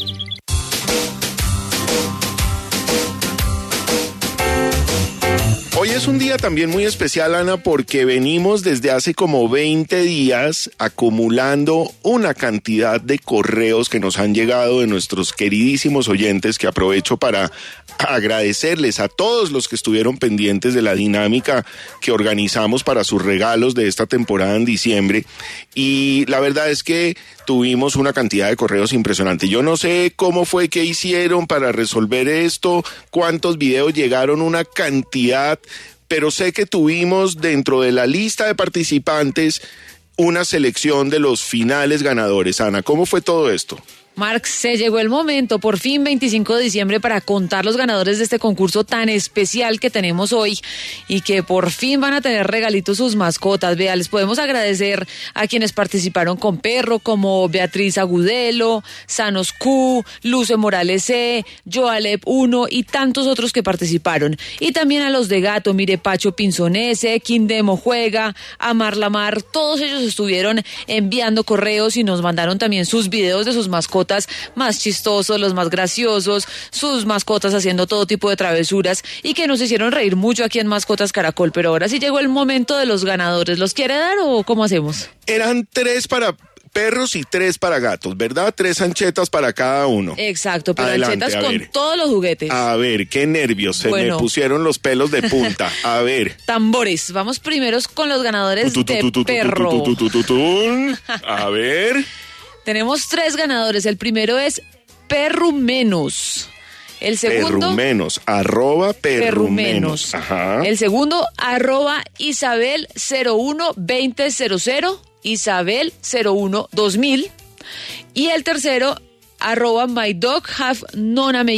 Hoy es un día también muy especial, Ana, porque venimos desde hace como 20 días acumulando una cantidad de correos que nos han llegado de nuestros queridísimos oyentes, que aprovecho para agradecerles a todos los que estuvieron pendientes de la dinámica que organizamos para sus regalos de esta temporada en diciembre. Y la verdad es que tuvimos una cantidad de correos impresionante. Yo no sé cómo fue que hicieron para resolver esto, cuántos videos llegaron, una cantidad, pero sé que tuvimos dentro de la lista de participantes una selección de los finales ganadores. Ana, ¿cómo fue todo esto? Marx, se llegó el momento, por fin 25 de diciembre, para contar los ganadores de este concurso tan especial que tenemos hoy y que por fin van a tener regalitos sus mascotas. Vea, les podemos agradecer a quienes participaron con perro, como Beatriz Agudelo, Sanos Q, Luce Morales C, Joalep 1 y tantos otros que participaron. Y también a los de gato, mire Pacho Pinzonese, Quindemo Juega, Amar Lamar, todos ellos estuvieron enviando correos y nos mandaron también sus videos de sus mascotas más chistosos, los más graciosos, sus mascotas haciendo todo tipo de travesuras y que nos hicieron reír mucho aquí en Mascotas Caracol. Pero ahora sí llegó el momento de los ganadores. ¿Los quiere dar o cómo hacemos? Eran tres para perros y tres para gatos, ¿verdad? Tres anchetas para cada uno. Exacto, pero Adelante, anchetas con ver. todos los juguetes. A ver, qué nervios, se Bueno. me pusieron los pelos de punta. A ver. Tambores. Vamos primeros con los ganadores de perro. A ver. Tenemos tres ganadores. El primero es Perrumenos. El segundo, Perrumenos, arroba perrumenos. Perrumenos. Ajá. El segundo, arroba Isabel 01 2000, Isabel 01 2000. Y el tercero, arroba My Dog Have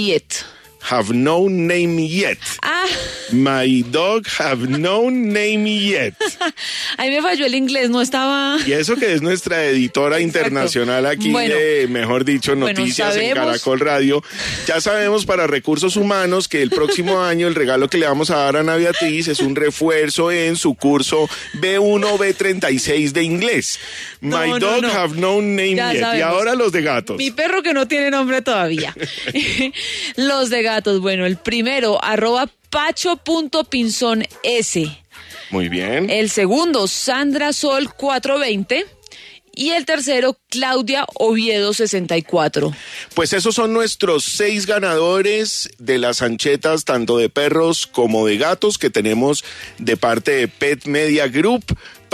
Yet. Have no name yet. Ah, My dog have no name yet. ahí me falló el inglés, no estaba... Y eso que es nuestra editora internacional aquí Bueno. de, mejor dicho, Bueno, noticias en Caracol Radio. Ya sabemos para recursos humanos que el próximo año el regalo que le vamos a dar a Ana Beatriz es un refuerzo en su curso B1 B36 de inglés. My no, dog no. have no name Ya yet. Y ahora los de gatos. Mi perro que no tiene nombre todavía. Los de gatos, bueno, el primero, arroba pacho.pinzón S. Muy bien. El segundo, Sandra Sol 420. Y el tercero, Claudia Oviedo 64. Pues esos son nuestros seis ganadores de las anchetas, tanto de perros como de gatos, que tenemos de parte de Pet Media Group.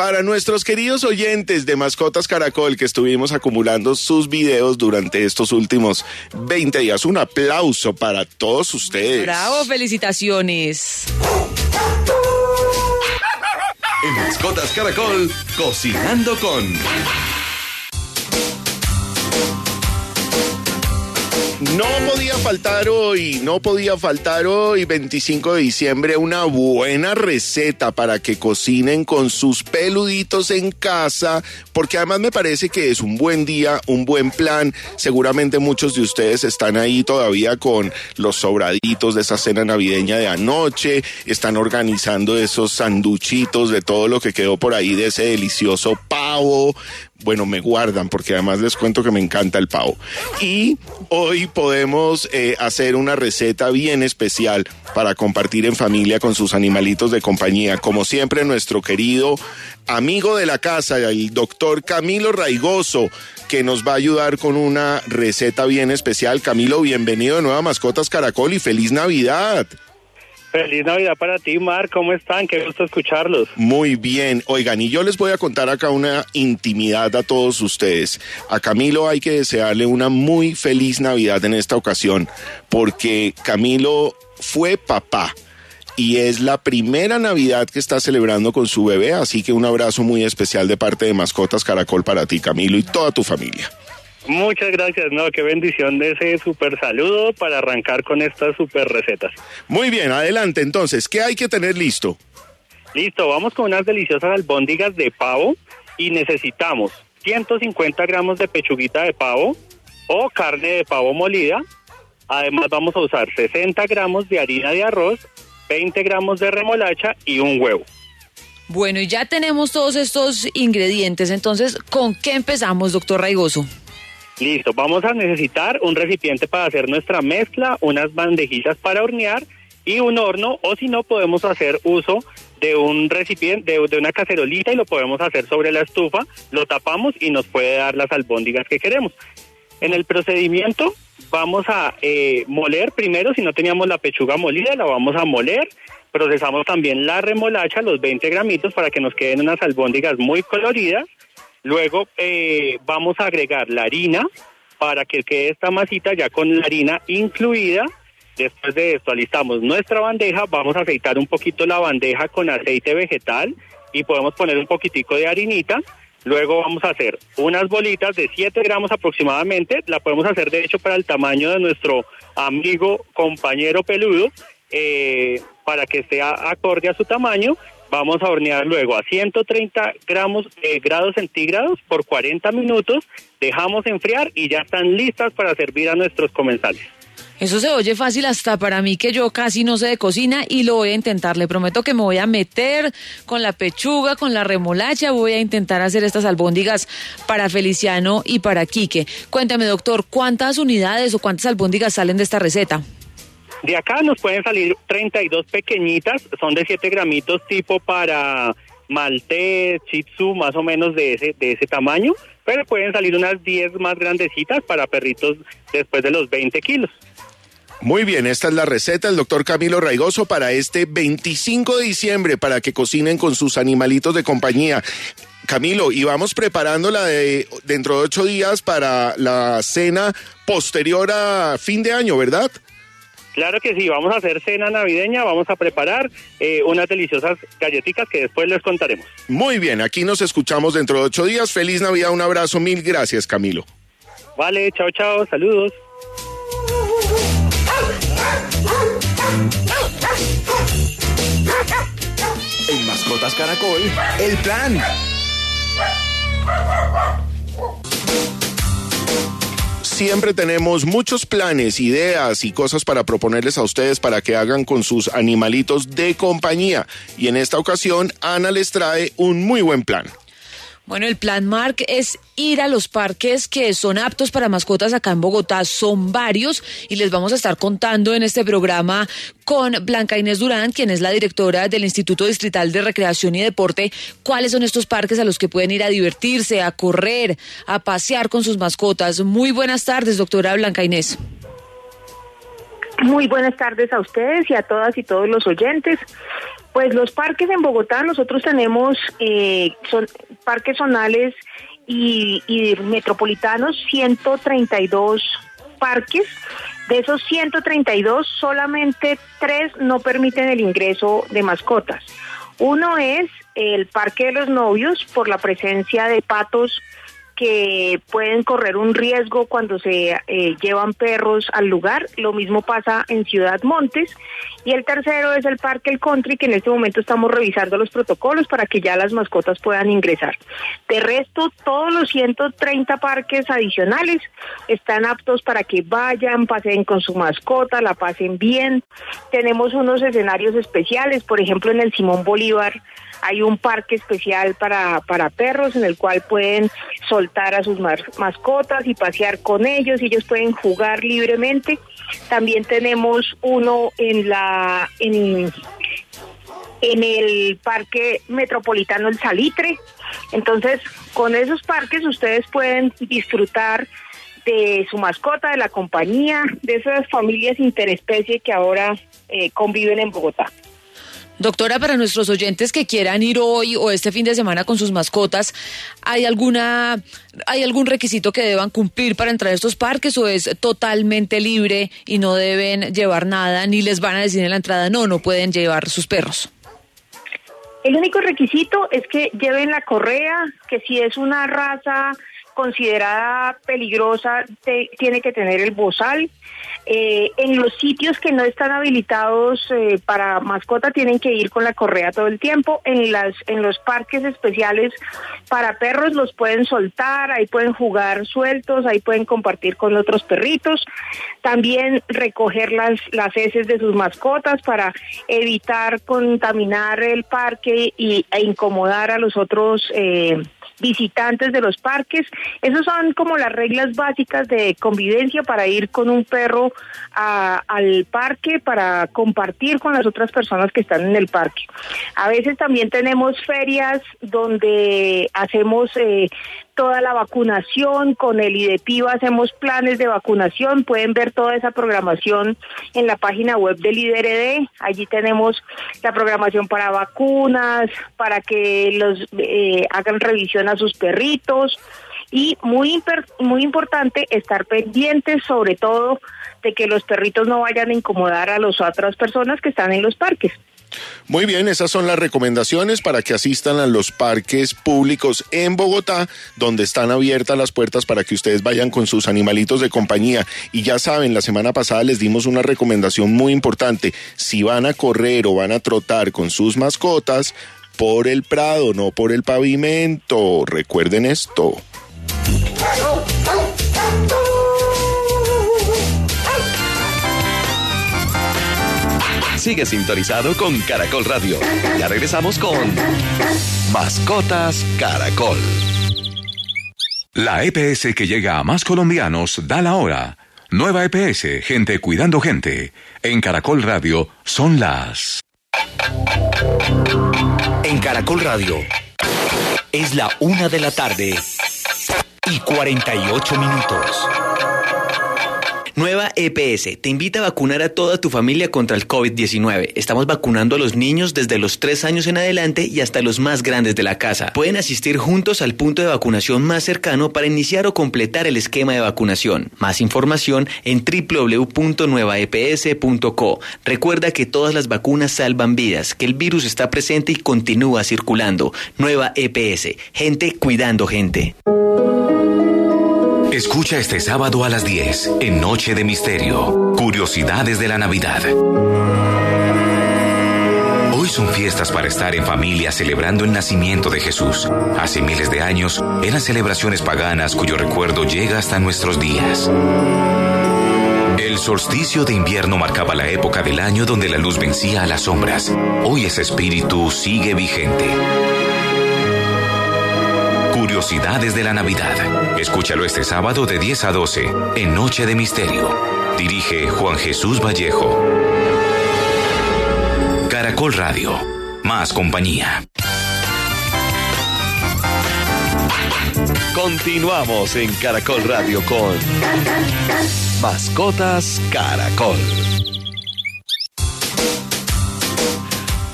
Para nuestros queridos oyentes de Mascotas Caracol que estuvimos acumulando sus videos durante estos últimos 20 días. Un aplauso para todos ustedes. Bravo, felicitaciones. En Mascotas Caracol, cocinando con. No podía faltar hoy, no podía faltar hoy, 25 de diciembre, una buena receta para que cocinen con sus peluditos en casa, porque además me parece que es un buen día, un buen plan. Seguramente muchos de ustedes están ahí todavía con los sobraditos de esa cena navideña de anoche, están organizando esos sanduchitos de todo lo que quedó por ahí de ese delicioso pavo. Bueno, me guardan porque además les cuento que me encanta el pavo. Y hoy podemos eh, hacer una receta bien especial para compartir en familia con sus animalitos de compañía. Como siempre, nuestro querido amigo de la casa, el doctor Camilo Raigoso, que nos va a ayudar con una receta bien especial. Camilo, bienvenido de nuevo a Mascotas Caracol y feliz Navidad. Feliz Navidad para ti, Mar. ¿Cómo están? Qué gusto escucharlos. Muy bien. Oigan, y yo les voy a contar acá una intimidad a todos ustedes. A Camilo hay que desearle una muy feliz Navidad en esta ocasión, porque Camilo fue papá. Y es la primera Navidad que está celebrando con su bebé, así que un abrazo muy especial de parte de Mascotas Caracol para ti, Camilo, y toda tu familia. Muchas gracias, no, qué bendición de ese super saludo para arrancar con estas super recetas. Muy bien, adelante entonces, ¿qué hay que tener listo? Listo, vamos con unas deliciosas albóndigas de pavo y necesitamos 150 gramos de pechuguita de pavo o carne de pavo molida. Además vamos a usar 60 gramos de harina de arroz, 20 gramos de remolacha y un huevo. Bueno, y ya tenemos todos estos ingredientes, entonces, ¿con qué empezamos, doctor Raigoso? Listo, vamos a necesitar un recipiente para hacer nuestra mezcla, unas bandejillas para hornear y un horno, o si no, podemos hacer uso de un recipiente, de, de, una cacerolita y lo podemos hacer sobre la estufa, lo tapamos y nos puede dar las albóndigas que queremos. En el procedimiento vamos a eh, moler primero, si no teníamos la pechuga molida, la vamos a moler. Procesamos también la remolacha, los 20 gramitos, para que nos queden unas albóndigas muy coloridas. Luego eh, vamos a agregar la harina para que quede esta masita ya con la harina incluida. Después de esto alistamos nuestra bandeja, vamos a aceitar un poquito la bandeja con aceite vegetal y podemos poner un poquitico de harinita. Luego vamos a hacer unas bolitas de 7 gramos aproximadamente. La podemos hacer de hecho para el tamaño de nuestro amigo compañero peludo eh, para que esté acorde a su tamaño. Vamos a hornear luego a 130 gramos, grados centígrados por 40 minutos. Dejamos enfriar y ya están listas para servir a nuestros comensales. Eso se oye fácil hasta para mí que yo casi no sé de cocina y lo voy a intentar. Le prometo que me voy a meter con la pechuga, con la remolacha, voy a intentar hacer estas albóndigas para Feliciano y para Quique. Cuéntame, doctor, ¿cuántas unidades o cuántas albóndigas salen de esta receta? De acá nos pueden salir 32 pequeñitas, son de 7 gramitos tipo para maltés, chitsu, más o menos de ese, de ese tamaño, pero pueden salir unas 10 más grandecitas para perritos después de los 20 kilos. Muy bien, esta es la receta del doctor Camilo Raigoso para este 25 de diciembre para que cocinen con sus animalitos de compañía. Camilo, y vamos preparándola de dentro de ocho días para la cena posterior a fin de año, ¿verdad? Claro que sí, vamos a hacer cena navideña, vamos a preparar eh, unas deliciosas galletitas que después les contaremos. Muy bien, aquí nos escuchamos dentro de ocho días. Feliz Navidad, un abrazo, mil gracias, Camilo. Vale, chao, chao, saludos. En Mascotas Caracol, el plan. Siempre tenemos muchos planes, ideas y cosas para proponerles a ustedes para que hagan con sus animalitos de compañía. Y en esta ocasión, Ana les trae un muy buen plan. Bueno, el plan Mark es ir a los parques que son aptos para mascotas acá en Bogotá. Son varios y les vamos a estar contando en este programa con Blanca Inés Durán, quien es la directora del Instituto Distrital de Recreación y Deporte, cuáles son estos parques a los que pueden ir a divertirse, a correr, a pasear con sus mascotas. Muy buenas tardes, doctora Blanca Inés. Muy buenas tardes a ustedes y a todas y todos los oyentes. Pues los parques en Bogotá, nosotros tenemos eh, son parques zonales y, y metropolitanos, 132 parques. De esos 132, solamente tres no permiten el ingreso de mascotas. Uno es el Parque de los Novios por la presencia de patos que pueden correr un riesgo cuando se eh, llevan perros al lugar. Lo mismo pasa en Ciudad Montes. Y el tercero es el Parque El Country, que en este momento estamos revisando los protocolos para que ya las mascotas puedan ingresar. De resto, todos los 130 parques adicionales están aptos para que vayan, pasen con su mascota, la pasen bien. Tenemos unos escenarios especiales, por ejemplo, en el Simón Bolívar hay un parque especial para, para perros en el cual pueden soltar a sus mascotas y pasear con ellos y ellos pueden jugar libremente. También tenemos uno en la en, en el Parque Metropolitano El Salitre. Entonces, con esos parques ustedes pueden disfrutar de su mascota, de la compañía, de esas familias interespecie que ahora eh, conviven en Bogotá. Doctora, para nuestros oyentes que quieran ir hoy o este fin de semana con sus mascotas, ¿hay alguna hay algún requisito que deban cumplir para entrar a estos parques o es totalmente libre y no deben llevar nada ni les van a decir en la entrada no, no pueden llevar sus perros? El único requisito es que lleven la correa, que si es una raza considerada peligrosa tiene que tener el bozal. Eh, en los sitios que no están habilitados eh, para mascota tienen que ir con la correa todo el tiempo. En las en los parques especiales para perros los pueden soltar, ahí pueden jugar sueltos, ahí pueden compartir con otros perritos. También recoger las las heces de sus mascotas para evitar contaminar el parque y, e incomodar a los otros eh, visitantes de los parques. Esas son como las reglas básicas de convivencia para ir con un perro a- al parque, para compartir con las otras personas que están en el parque. A veces también tenemos ferias donde hacemos eh, toda la vacunación, con el IDEPIVA hacemos planes de vacunación, pueden ver toda esa programación en la página web del IDRD, allí tenemos la programación para vacunas, para que los eh, hagan revisión a sus perritos y muy muy importante estar pendientes sobre todo de que los perritos no vayan a incomodar a las otras personas que están en los parques. Muy bien, esas son las recomendaciones para que asistan a los parques públicos en Bogotá, donde están abiertas las puertas para que ustedes vayan con sus animalitos de compañía. Y ya saben, la semana pasada les dimos una recomendación muy importante. Si van a correr o van a trotar con sus mascotas, por el prado, no por el pavimento. Recuerden esto. Sigue sintonizado con Caracol Radio. Ya regresamos con Mascotas Caracol. La EPS que llega a más colombianos da la hora. Nueva EPS, gente cuidando gente. En Caracol Radio son las... En Caracol Radio es la una de la tarde y 48 minutos. Nueva EPS te invita a vacunar a toda tu familia contra el COVID-19. Estamos vacunando a los niños desde los 3 años en adelante y hasta los más grandes de la casa. Pueden asistir juntos al punto de vacunación más cercano para iniciar o completar el esquema de vacunación. Más información en www.nuevaeps.co. Recuerda que todas las vacunas salvan vidas, que el virus está presente y continúa circulando. Nueva EPS, gente cuidando gente. Escucha este sábado a las 10 en Noche de Misterio. Curiosidades de la Navidad. Hoy son fiestas para estar en familia celebrando el nacimiento de Jesús. Hace miles de años eran celebraciones paganas cuyo recuerdo llega hasta nuestros días. El solsticio de invierno marcaba la época del año donde la luz vencía a las sombras. Hoy ese espíritu sigue vigente. Curiosidades de la Navidad. Escúchalo este sábado de 10 a 12 en Noche de Misterio. Dirige Juan Jesús Vallejo. Caracol Radio. Más compañía. Continuamos en Caracol Radio con Mascotas Caracol.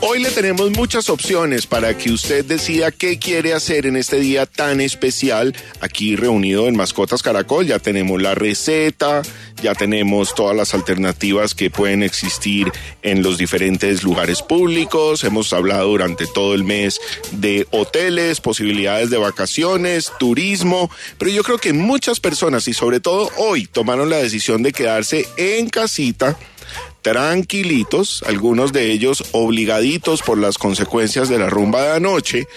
Hoy le tenemos muchas opciones para que usted decida qué quiere hacer en este día tan especial. Aquí reunido en Mascotas Caracol ya tenemos la receta, ya tenemos todas las alternativas que pueden existir en los diferentes lugares públicos. Hemos hablado durante todo el mes de hoteles, posibilidades de vacaciones, turismo, pero yo creo que muchas personas y sobre todo hoy tomaron la decisión de quedarse en casita tranquilitos, algunos de ellos obligaditos por las consecuencias de la rumba de anoche,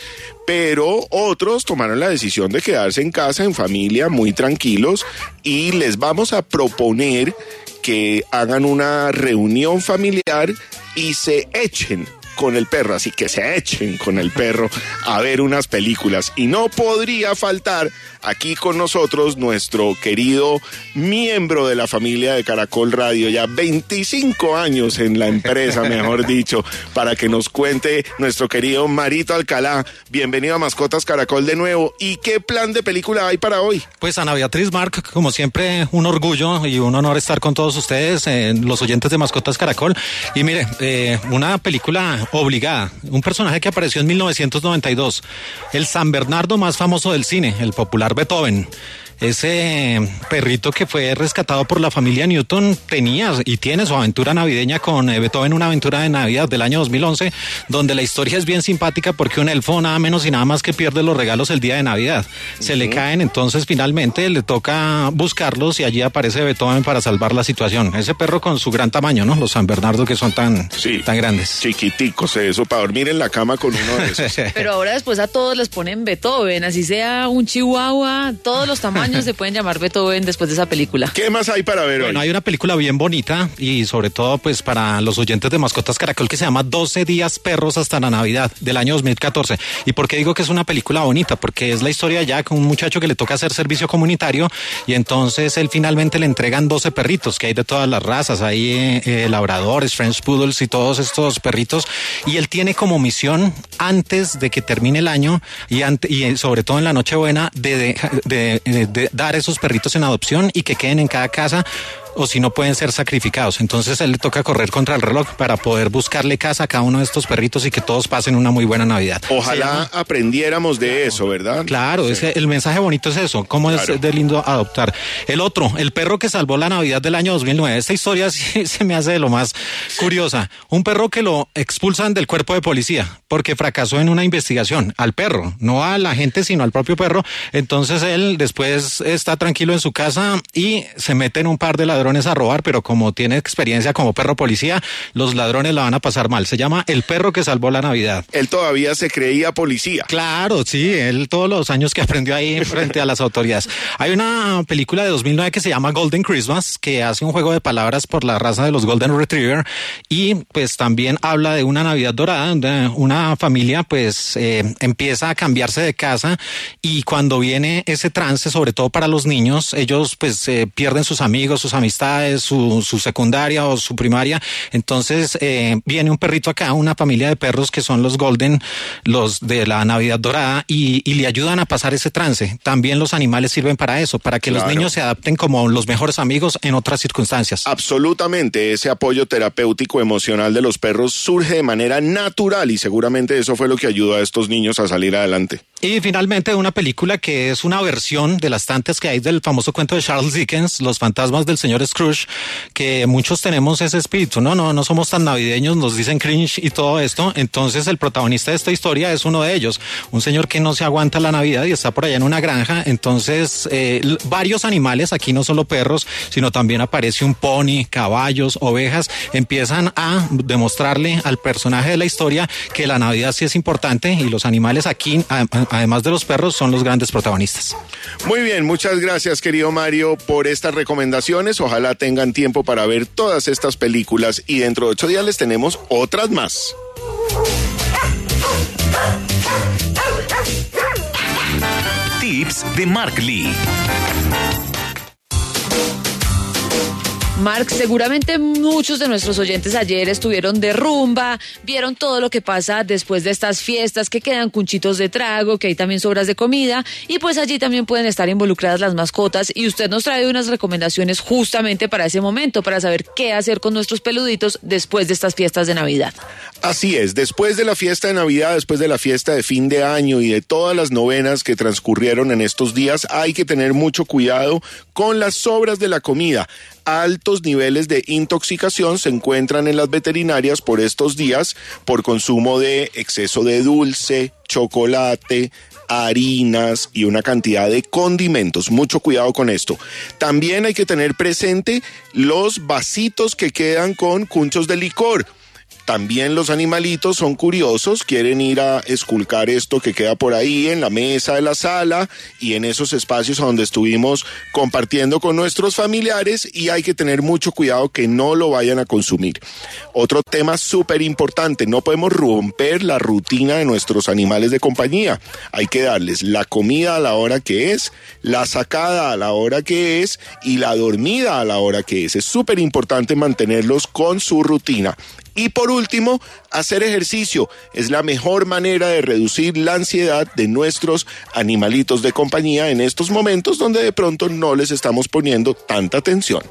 pero otros tomaron la decisión de quedarse en casa, en familia, muy tranquilos, y les vamos a proponer que hagan una reunión familiar y se echen con el perro, así que se echen con el perro a ver unas películas. Y no podría faltar aquí con nosotros nuestro querido miembro de la familia de Caracol Radio, ya 25 años en la empresa, mejor dicho, para que nos cuente nuestro querido Marito Alcalá. Bienvenido a Mascotas Caracol de nuevo. ¿Y qué plan de película hay para hoy? Pues Ana Beatriz Marc, como siempre, un orgullo y un honor estar con todos ustedes, eh, los oyentes de Mascotas Caracol. Y mire, eh, una película obligada, un personaje que apareció en 1992, el San Bernardo más famoso del cine, el popular Beethoven. Ese perrito que fue rescatado por la familia Newton tenía y tiene su aventura navideña con eh, Beethoven, una aventura de Navidad del año 2011, donde la historia es bien simpática porque un elfo nada menos y nada más que pierde los regalos el día de Navidad. Se le caen, entonces finalmente le toca buscarlos y allí aparece Beethoven para salvar la situación. Ese perro con su gran tamaño, ¿no? Los San Bernardo que son tan, tan grandes. Chiquiticos, eso, para dormir en la cama con uno de esos. Pero ahora después a todos les ponen Beethoven, así sea un chihuahua, todos los tamaños se pueden llamar Beethoven después de esa película. ¿Qué más hay para ver bueno, hay una película bien bonita y sobre todo pues para los oyentes de Mascotas Caracol que se llama 12 días perros hasta la Navidad del año 2014. ¿Y por qué digo que es una película bonita? Porque es la historia ya con un muchacho que le toca hacer servicio comunitario y entonces él finalmente le entregan 12 perritos que hay de todas las razas, hay eh, eh, labradores, French Poodles y todos estos perritos y él tiene como misión antes de que termine el año y, y eh, sobre todo en la Nochebuena de, de, de dar esos perritos en adopción y que queden en cada casa o si no pueden ser sacrificados. Entonces él le toca correr contra el reloj para poder buscarle casa a cada uno de estos perritos y que todos pasen una muy buena Navidad. Ojalá aprendiéramos de eso, ¿verdad? Claro, el mensaje bonito es eso, cómo es de lindo adoptar. El otro, el perro que salvó la Navidad del año 2009. Esta historia sí se me hace de lo más curiosa. Un perro que lo expulsan del cuerpo de policía porque fracasó en una investigación al perro, no a la gente, sino al propio perro. Entonces él después está tranquilo en su casa y se mete en un par de ladrones ladrones a robar, pero como tiene experiencia como perro policía, los ladrones la van a pasar mal. Se llama El perro que salvó la Navidad. Él todavía se creía policía. Claro, sí, él todos los años que aprendió ahí frente a las autoridades. Hay una película de 2009 que se llama Golden Christmas, que hace un juego de palabras por la raza de los Golden Retriever y pues también habla de una Navidad dorada, donde una familia pues eh, empieza a cambiarse de casa y cuando viene ese trance, sobre todo para los niños, ellos pues eh, pierden sus amigos, sus amigos amistades, su, su secundaria o su primaria. Entonces eh, viene un perrito acá, una familia de perros que son los Golden, los de la Navidad Dorada, y, y le ayudan a pasar ese trance. También los animales sirven para eso, para que los niños se adapten como los mejores amigos en otras circunstancias. Absolutamente, ese apoyo terapéutico emocional de los perros surge de manera natural y seguramente eso fue lo que ayudó a estos niños a salir adelante. Y finalmente una película que es una versión de las tantas que hay del famoso cuento de Charles Dickens, Los fantasmas del señor Scrooge, que muchos tenemos ese espíritu, no, no, no somos tan navideños, nos dicen cringe y todo esto. Entonces el protagonista de esta historia es uno de ellos, un señor que no se aguanta la Navidad y está por allá en una granja. Entonces eh, varios animales, aquí no solo perros, sino también aparece un pony, caballos, ovejas, empiezan a demostrarle al personaje de la historia que la Navidad sí es importante y los animales aquí además de los perros, son los grandes protagonistas. Muy bien, muchas gracias querido Mario por estas recomendaciones. Ojalá tengan tiempo para ver todas estas películas y dentro de ocho días les tenemos otras más. Tips de Mark Lee. Mark, seguramente muchos de nuestros oyentes ayer estuvieron de rumba, vieron todo lo que pasa después de estas fiestas, que quedan cunchitos de trago, que hay también sobras de comida, y pues allí también pueden estar involucradas las mascotas. Y usted nos trae unas recomendaciones justamente para ese momento, para saber qué hacer con nuestros peluditos después de estas fiestas de Navidad. Así es, después de la fiesta de Navidad, después de la fiesta de fin de año y de todas las novenas que transcurrieron en estos días, hay que tener mucho cuidado con las sobras de la comida altos niveles de intoxicación se encuentran en las veterinarias por estos días por consumo de exceso de dulce, chocolate, harinas y una cantidad de condimentos. Mucho cuidado con esto. También hay que tener presente los vasitos que quedan con cunchos de licor también los animalitos son curiosos, quieren ir a esculcar esto que queda por ahí en la mesa de la sala y en esos espacios donde estuvimos compartiendo con nuestros familiares y hay que tener mucho cuidado que no lo vayan a consumir. Otro tema súper importante, no podemos romper la rutina de nuestros animales de compañía. Hay que darles la comida a la hora que es, la sacada a la hora que es y la dormida a la hora que es. Es súper importante mantenerlos con su rutina. Y por último, hacer ejercicio es la mejor manera de reducir la ansiedad de nuestros animalitos de compañía en estos momentos donde de pronto no les estamos poniendo tanta atención.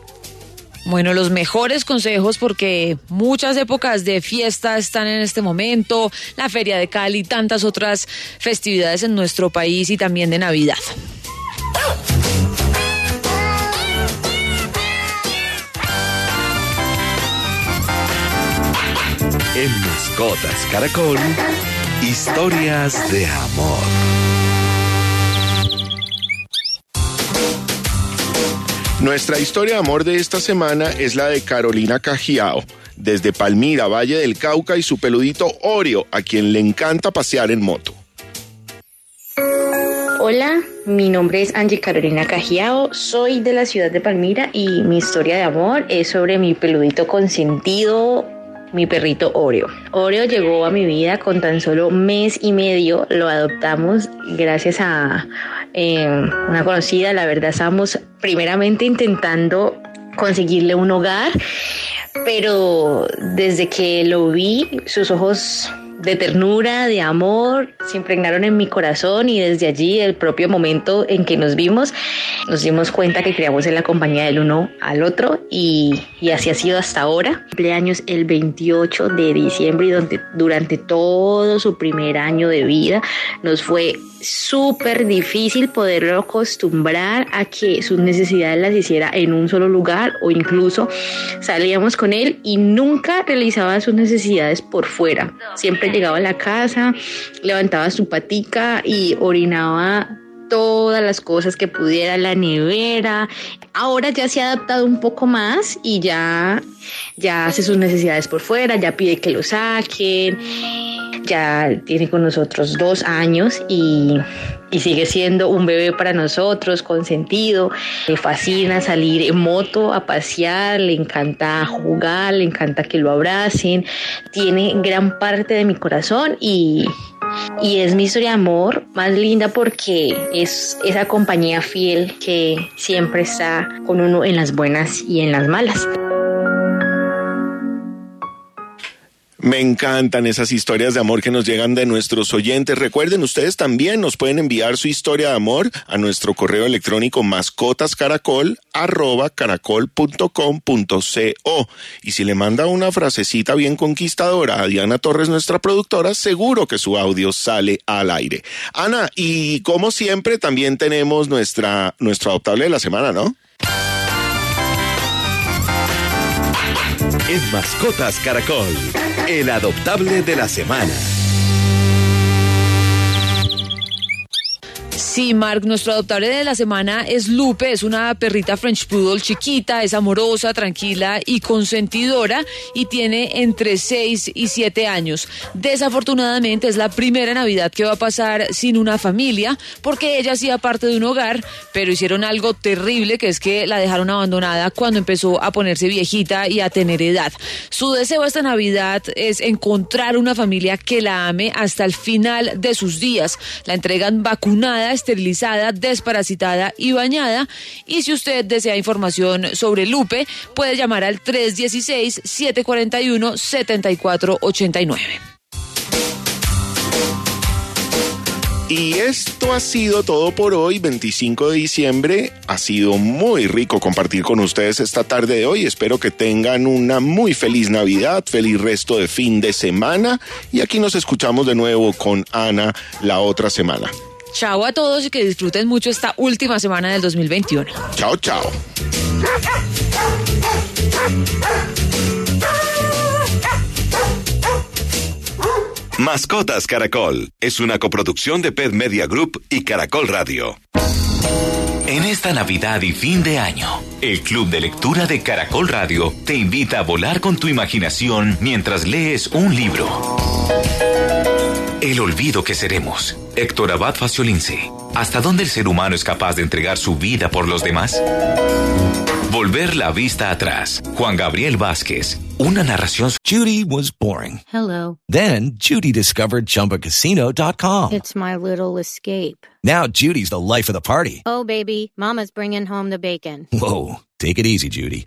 Bueno, los mejores consejos porque muchas épocas de fiesta están en este momento, la Feria de Cali, tantas otras festividades en nuestro país y también de Navidad. En Mascotas Caracol, historias de amor. Nuestra historia de amor de esta semana es la de Carolina Cajiao, desde Palmira, Valle del Cauca y su peludito Oreo, a quien le encanta pasear en moto. Hola, mi nombre es Angie Carolina Cajiao, soy de la ciudad de Palmira y mi historia de amor es sobre mi peludito consentido, mi perrito Oreo. Oreo llegó a mi vida con tan solo mes y medio, lo adoptamos gracias a eh, una conocida, la verdad estábamos primeramente intentando conseguirle un hogar, pero desde que lo vi, sus ojos de ternura, de amor, se impregnaron en mi corazón y desde allí, el propio momento en que nos vimos, nos dimos cuenta que creamos en la compañía del uno al otro y, y así ha sido hasta ahora. Cumpleaños el 28 de diciembre y donde, durante todo su primer año de vida nos fue súper difícil poderlo acostumbrar a que sus necesidades las hiciera en un solo lugar o incluso salíamos con él y nunca realizaba sus necesidades por fuera. Siempre llegaba a la casa, levantaba su patica y orinaba todas las cosas que pudiera la nevera. Ahora ya se ha adaptado un poco más y ya ya hace sus necesidades por fuera, ya pide que lo saquen ya tiene con nosotros dos años y, y, sigue siendo un bebé para nosotros, consentido. Le fascina salir en moto a pasear, le encanta jugar, le encanta que lo abracen. Tiene gran parte de mi corazón y, y es mi historia de amor más linda porque es esa compañía fiel que siempre está con uno en las buenas y en las malas. Me encantan esas historias de amor que nos llegan de nuestros oyentes. Recuerden, ustedes también nos pueden enviar su historia de amor a nuestro correo electrónico mascotascaracol arroba. Y si le manda una frasecita bien conquistadora a Diana Torres, nuestra productora, seguro que su audio sale al aire. Ana, y como siempre, también tenemos nuestra, nuestro adoptable de la semana, ¿no? En Mascotas Caracol, el adoptable de la semana. Sí, Mark, nuestro adoptable de la semana es Lupe, es una perrita French Poodle chiquita, es amorosa, tranquila y consentidora y tiene entre 6 y 7 años. Desafortunadamente es la primera Navidad que va a pasar sin una familia porque ella hacía parte de un hogar, pero hicieron algo terrible que es que la dejaron abandonada cuando empezó a ponerse viejita y a tener edad. Su deseo esta Navidad es encontrar una familia que la ame hasta el final de sus días. La entregan vacunada, esterilizada, desparasitada y bañada. Y si usted desea información sobre Lupe, puede llamar al 316-741-7489. Y esto ha sido todo por hoy, 25 de diciembre. Ha sido muy rico compartir con ustedes esta tarde de hoy. Espero que tengan una muy feliz Navidad, feliz resto de fin de semana. Y aquí nos escuchamos de nuevo con Ana la otra semana. Chao a todos y que disfruten mucho esta última semana del 2021. Chao, chao. Mascotas Caracol es una coproducción de Pet Media Group y Caracol Radio. En esta Navidad y fin de año, el Club de Lectura de Caracol Radio te invita a volar con tu imaginación mientras lees un libro. El olvido que seremos. Héctor Abad Faciolince. ¿Hasta dónde el ser humano es capaz de entregar su vida por los demás? Volver la vista atrás. Juan Gabriel Vázquez. Una narración. Judy was boring. Hello. Then Judy discovered chumbacasino.com. It's my little escape. Now Judy's the life of the party. Oh, baby, Mama's bringing home the bacon. Whoa. Take it easy, Judy.